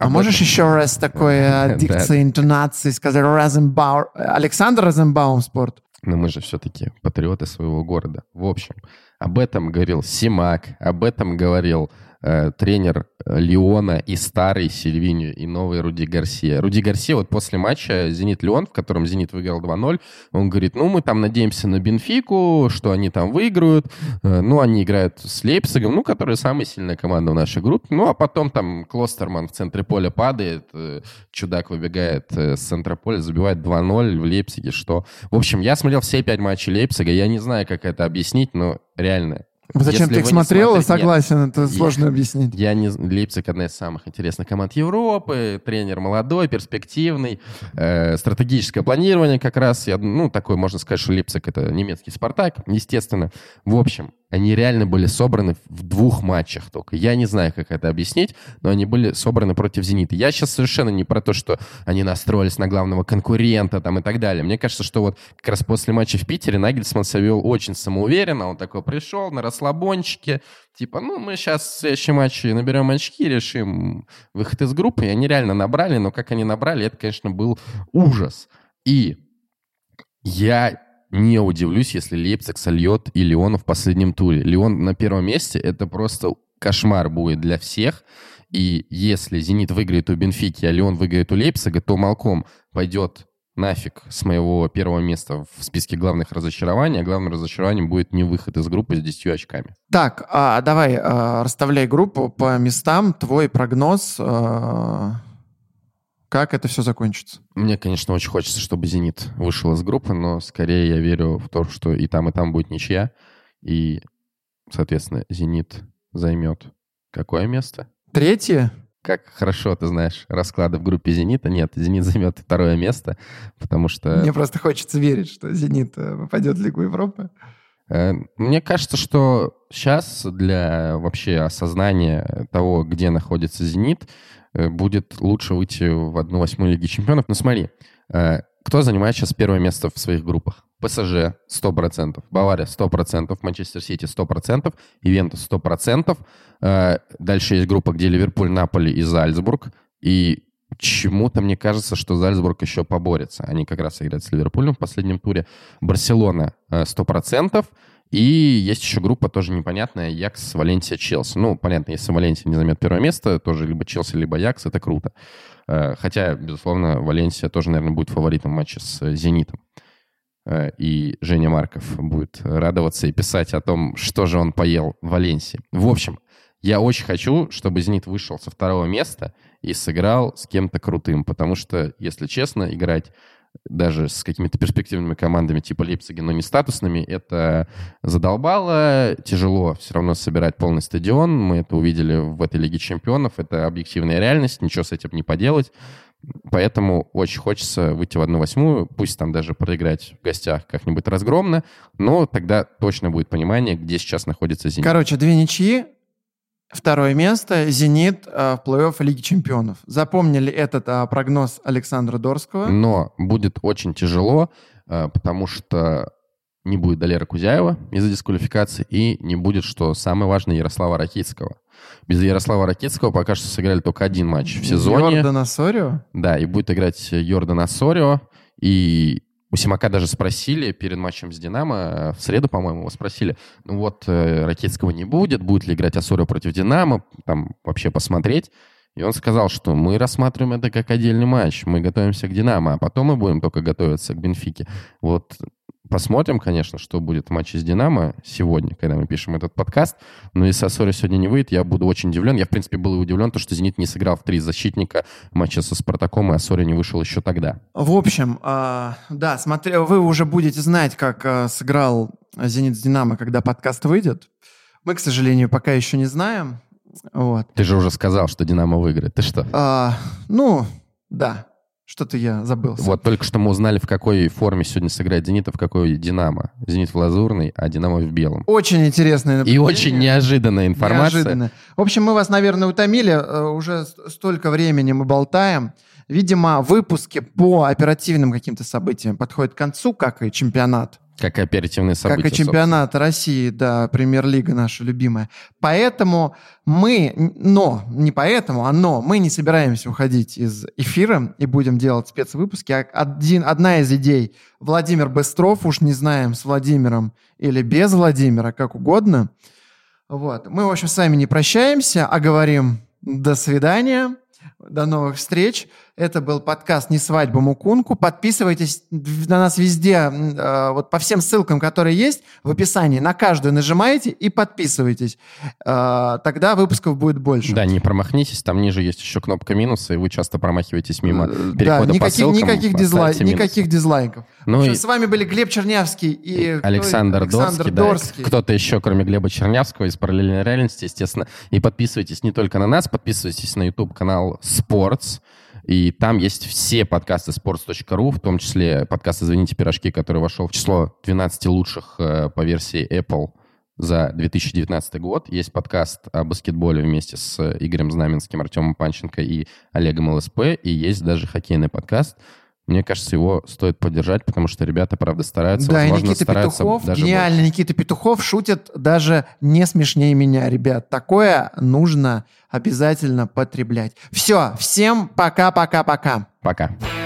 а можешь еще раз такой э, дикции, интонации сказать Розенбаум, Александр Розенбаум Спорт? Но мы же все-таки патриоты своего города. В общем, об этом говорил Симак, об этом говорил э, тренер Леона и старый Сильвинью, и новый Руди Гарсия. Руди Гарсия вот после матча «Зенит-Леон», в котором «Зенит» выиграл 2-0, он говорит, ну, мы там надеемся на Бенфику, что они там выиграют. Э, ну, они играют с Лейпцигом, ну, которая самая сильная команда в нашей группе. Ну, а потом там Клостерман в центре поля падает, э, чудак выбегает э, с центра поля, забивает 2-0 в Лейпциге, что... В общем, я смотрел все пять матчей Лейпцига, я не знаю, как это объяснить, но реально Зачем Если ты их смотрел, смотрите... согласен, это сложно я, объяснить. Я не... Лейпциг одна из самых интересных команд Европы, тренер молодой, перспективный, э, стратегическое планирование как раз. Я, ну, такой, можно сказать, что Лейпциг — это немецкий «Спартак», естественно. В общем, они реально были собраны в двух матчах только. Я не знаю, как это объяснить, но они были собраны против «Зенита». Я сейчас совершенно не про то, что они настроились на главного конкурента там и так далее. Мне кажется, что вот как раз после матча в Питере Нагельсман себя очень самоуверенно. Он такой пришел на расслабончике, типа, ну, мы сейчас в следующем матче наберем очки, решим выход из группы. И они реально набрали, но как они набрали, это, конечно, был ужас. И я не удивлюсь, если Лейпциг сольет и Леона в последнем туре. Леон на первом месте — это просто кошмар будет для всех. И если «Зенит» выиграет у Бенфики, а Леон выиграет у Лейпцига, то Малком пойдет нафиг с моего первого места в списке главных разочарований, а главным разочарованием будет не выход из группы с 10 очками. Так, а, давай а, расставляй группу по местам. Твой прогноз... А как это все закончится? Мне, конечно, очень хочется, чтобы «Зенит» вышел из группы, но скорее я верю в то, что и там, и там будет ничья. И, соответственно, «Зенит» займет какое место? Третье? Как хорошо ты знаешь расклады в группе «Зенита». Нет, «Зенит» займет второе место, потому что... Мне просто хочется верить, что «Зенит» э, попадет в Лигу Европы. Э, мне кажется, что сейчас для вообще осознания того, где находится «Зенит», Э, будет лучше выйти в одну восьмую Лиги Чемпионов. Но смотри, кто занимает сейчас первое место в своих группах? ПСЖ 100%, Бавария 100%, Манчестер Сити 100%, Ивентус 100%. Э, дальше есть группа, где Ливерпуль, Наполи и Зальцбург. И чему-то мне кажется, что Зальцбург еще поборется. Они как раз играют с Ливерпулем в последнем туре. Барселона 100%. И есть еще группа тоже непонятная, Якс, Валенсия, Челси. Ну, понятно, если Валенсия не займет первое место, тоже либо Челси, либо Якс, это круто. Э, хотя, безусловно, Валенсия тоже, наверное, будет фаворитом матча с Зенитом. Э, и Женя Марков будет радоваться и писать о том, что же он поел в Валенсии. В общем, я очень хочу, чтобы «Зенит» вышел со второго места и сыграл с кем-то крутым, потому что, если честно, играть даже с какими-то перспективными командами типа Лейпцига, но не статусными, это задолбало, тяжело все равно собирать полный стадион, мы это увидели в этой Лиге Чемпионов, это объективная реальность, ничего с этим не поделать, Поэтому очень хочется выйти в одну восьмую, пусть там даже проиграть в гостях как-нибудь разгромно, но тогда точно будет понимание, где сейчас находится «Зенит». Короче, две ничьи, второе место, «Зенит» э, в плей-офф Лиги Чемпионов. Запомнили этот а, прогноз Александра Дорского? Но будет очень тяжело, а, потому что не будет Далера Кузяева из-за дисквалификации, и не будет, что самое важное, Ярослава Ракитского. Без Ярослава Ракетского пока что сыграли только один матч в сезоне. Йордан Асорио? Да, и будет играть Йордан Асорио. И у Симака даже спросили перед матчем с «Динамо», в среду, по-моему, его спросили, ну вот, э, Ракетского не будет, будет ли играть Асорио против «Динамо», там вообще посмотреть. И он сказал, что мы рассматриваем это как отдельный матч, мы готовимся к «Динамо», а потом мы будем только готовиться к «Бенфике». Вот Посмотрим, конечно, что будет в матче с «Динамо» сегодня, когда мы пишем этот подкаст. Но если Осорио сегодня не выйдет, я буду очень удивлен. Я, в принципе, был удивлен, то, что «Зенит» не сыграл в три защитника матча со «Спартаком», и Осорио не вышел еще тогда. В общем, э, да, смотри, вы уже будете знать, как э, сыграл «Зенит» с «Динамо», когда подкаст выйдет. Мы, к сожалению, пока еще не знаем. Вот. Ты же уже сказал, что «Динамо» выиграет. Ты что? А, ну, да. Что-то я забыл. Вот только что мы узнали, в какой форме сегодня сыграет «Зенит», а в какой «Динамо». «Зенит» в лазурной, а «Динамо» в белом. Очень интересная И очень неожиданная информация. Неожиданная. В общем, мы вас, наверное, утомили. Э, уже столько времени мы болтаем. Видимо, выпуски по оперативным каким-то событиям подходят к концу, как и чемпионат. Как оперативные события. Как и чемпионат собственно. России, да, премьер-лига наша любимая. Поэтому мы, но, не поэтому, а но, мы не собираемся уходить из эфира и будем делать спецвыпуски. А один, одна из идей, Владимир Быстров, уж не знаем, с Владимиром или без Владимира, как угодно. Вот. Мы, в общем, с вами не прощаемся, а говорим до свидания, до новых встреч. Это был подкаст «Не свадьба Мукунку». Подписывайтесь на нас везде, э, вот по всем ссылкам, которые есть в описании. На каждую нажимаете и подписывайтесь. Э, тогда выпусков будет больше. Да, не промахнитесь. Там ниже есть еще кнопка минуса, и вы часто промахиваетесь мимо э, перехода да, никаких, по ссылкам. Никаких, дизлай, никаких дизлайков. Ну общем, и... С вами были Глеб Чернявский и Александр, Александр Дорский. Дорский. Да, кто-то еще, кроме Глеба Чернявского из «Параллельной реальности», естественно. И подписывайтесь не только на нас, подписывайтесь на YouTube-канал Sports. И там есть все подкасты sports.ru, в том числе подкаст «Извините, пирожки», который вошел в число 12 лучших э, по версии Apple за 2019 год. Есть подкаст о баскетболе вместе с Игорем Знаменским, Артемом Панченко и Олегом ЛСП. И есть даже хоккейный подкаст – мне кажется, его стоит поддержать, потому что ребята, правда, стараются. Да, возможно, и Никита стараются Петухов, даже гениальный больше. Никита Петухов шутит даже не смешнее меня, ребят. Такое нужно обязательно потреблять. Все, всем пока-пока-пока. Пока. -пока, -пока. пока.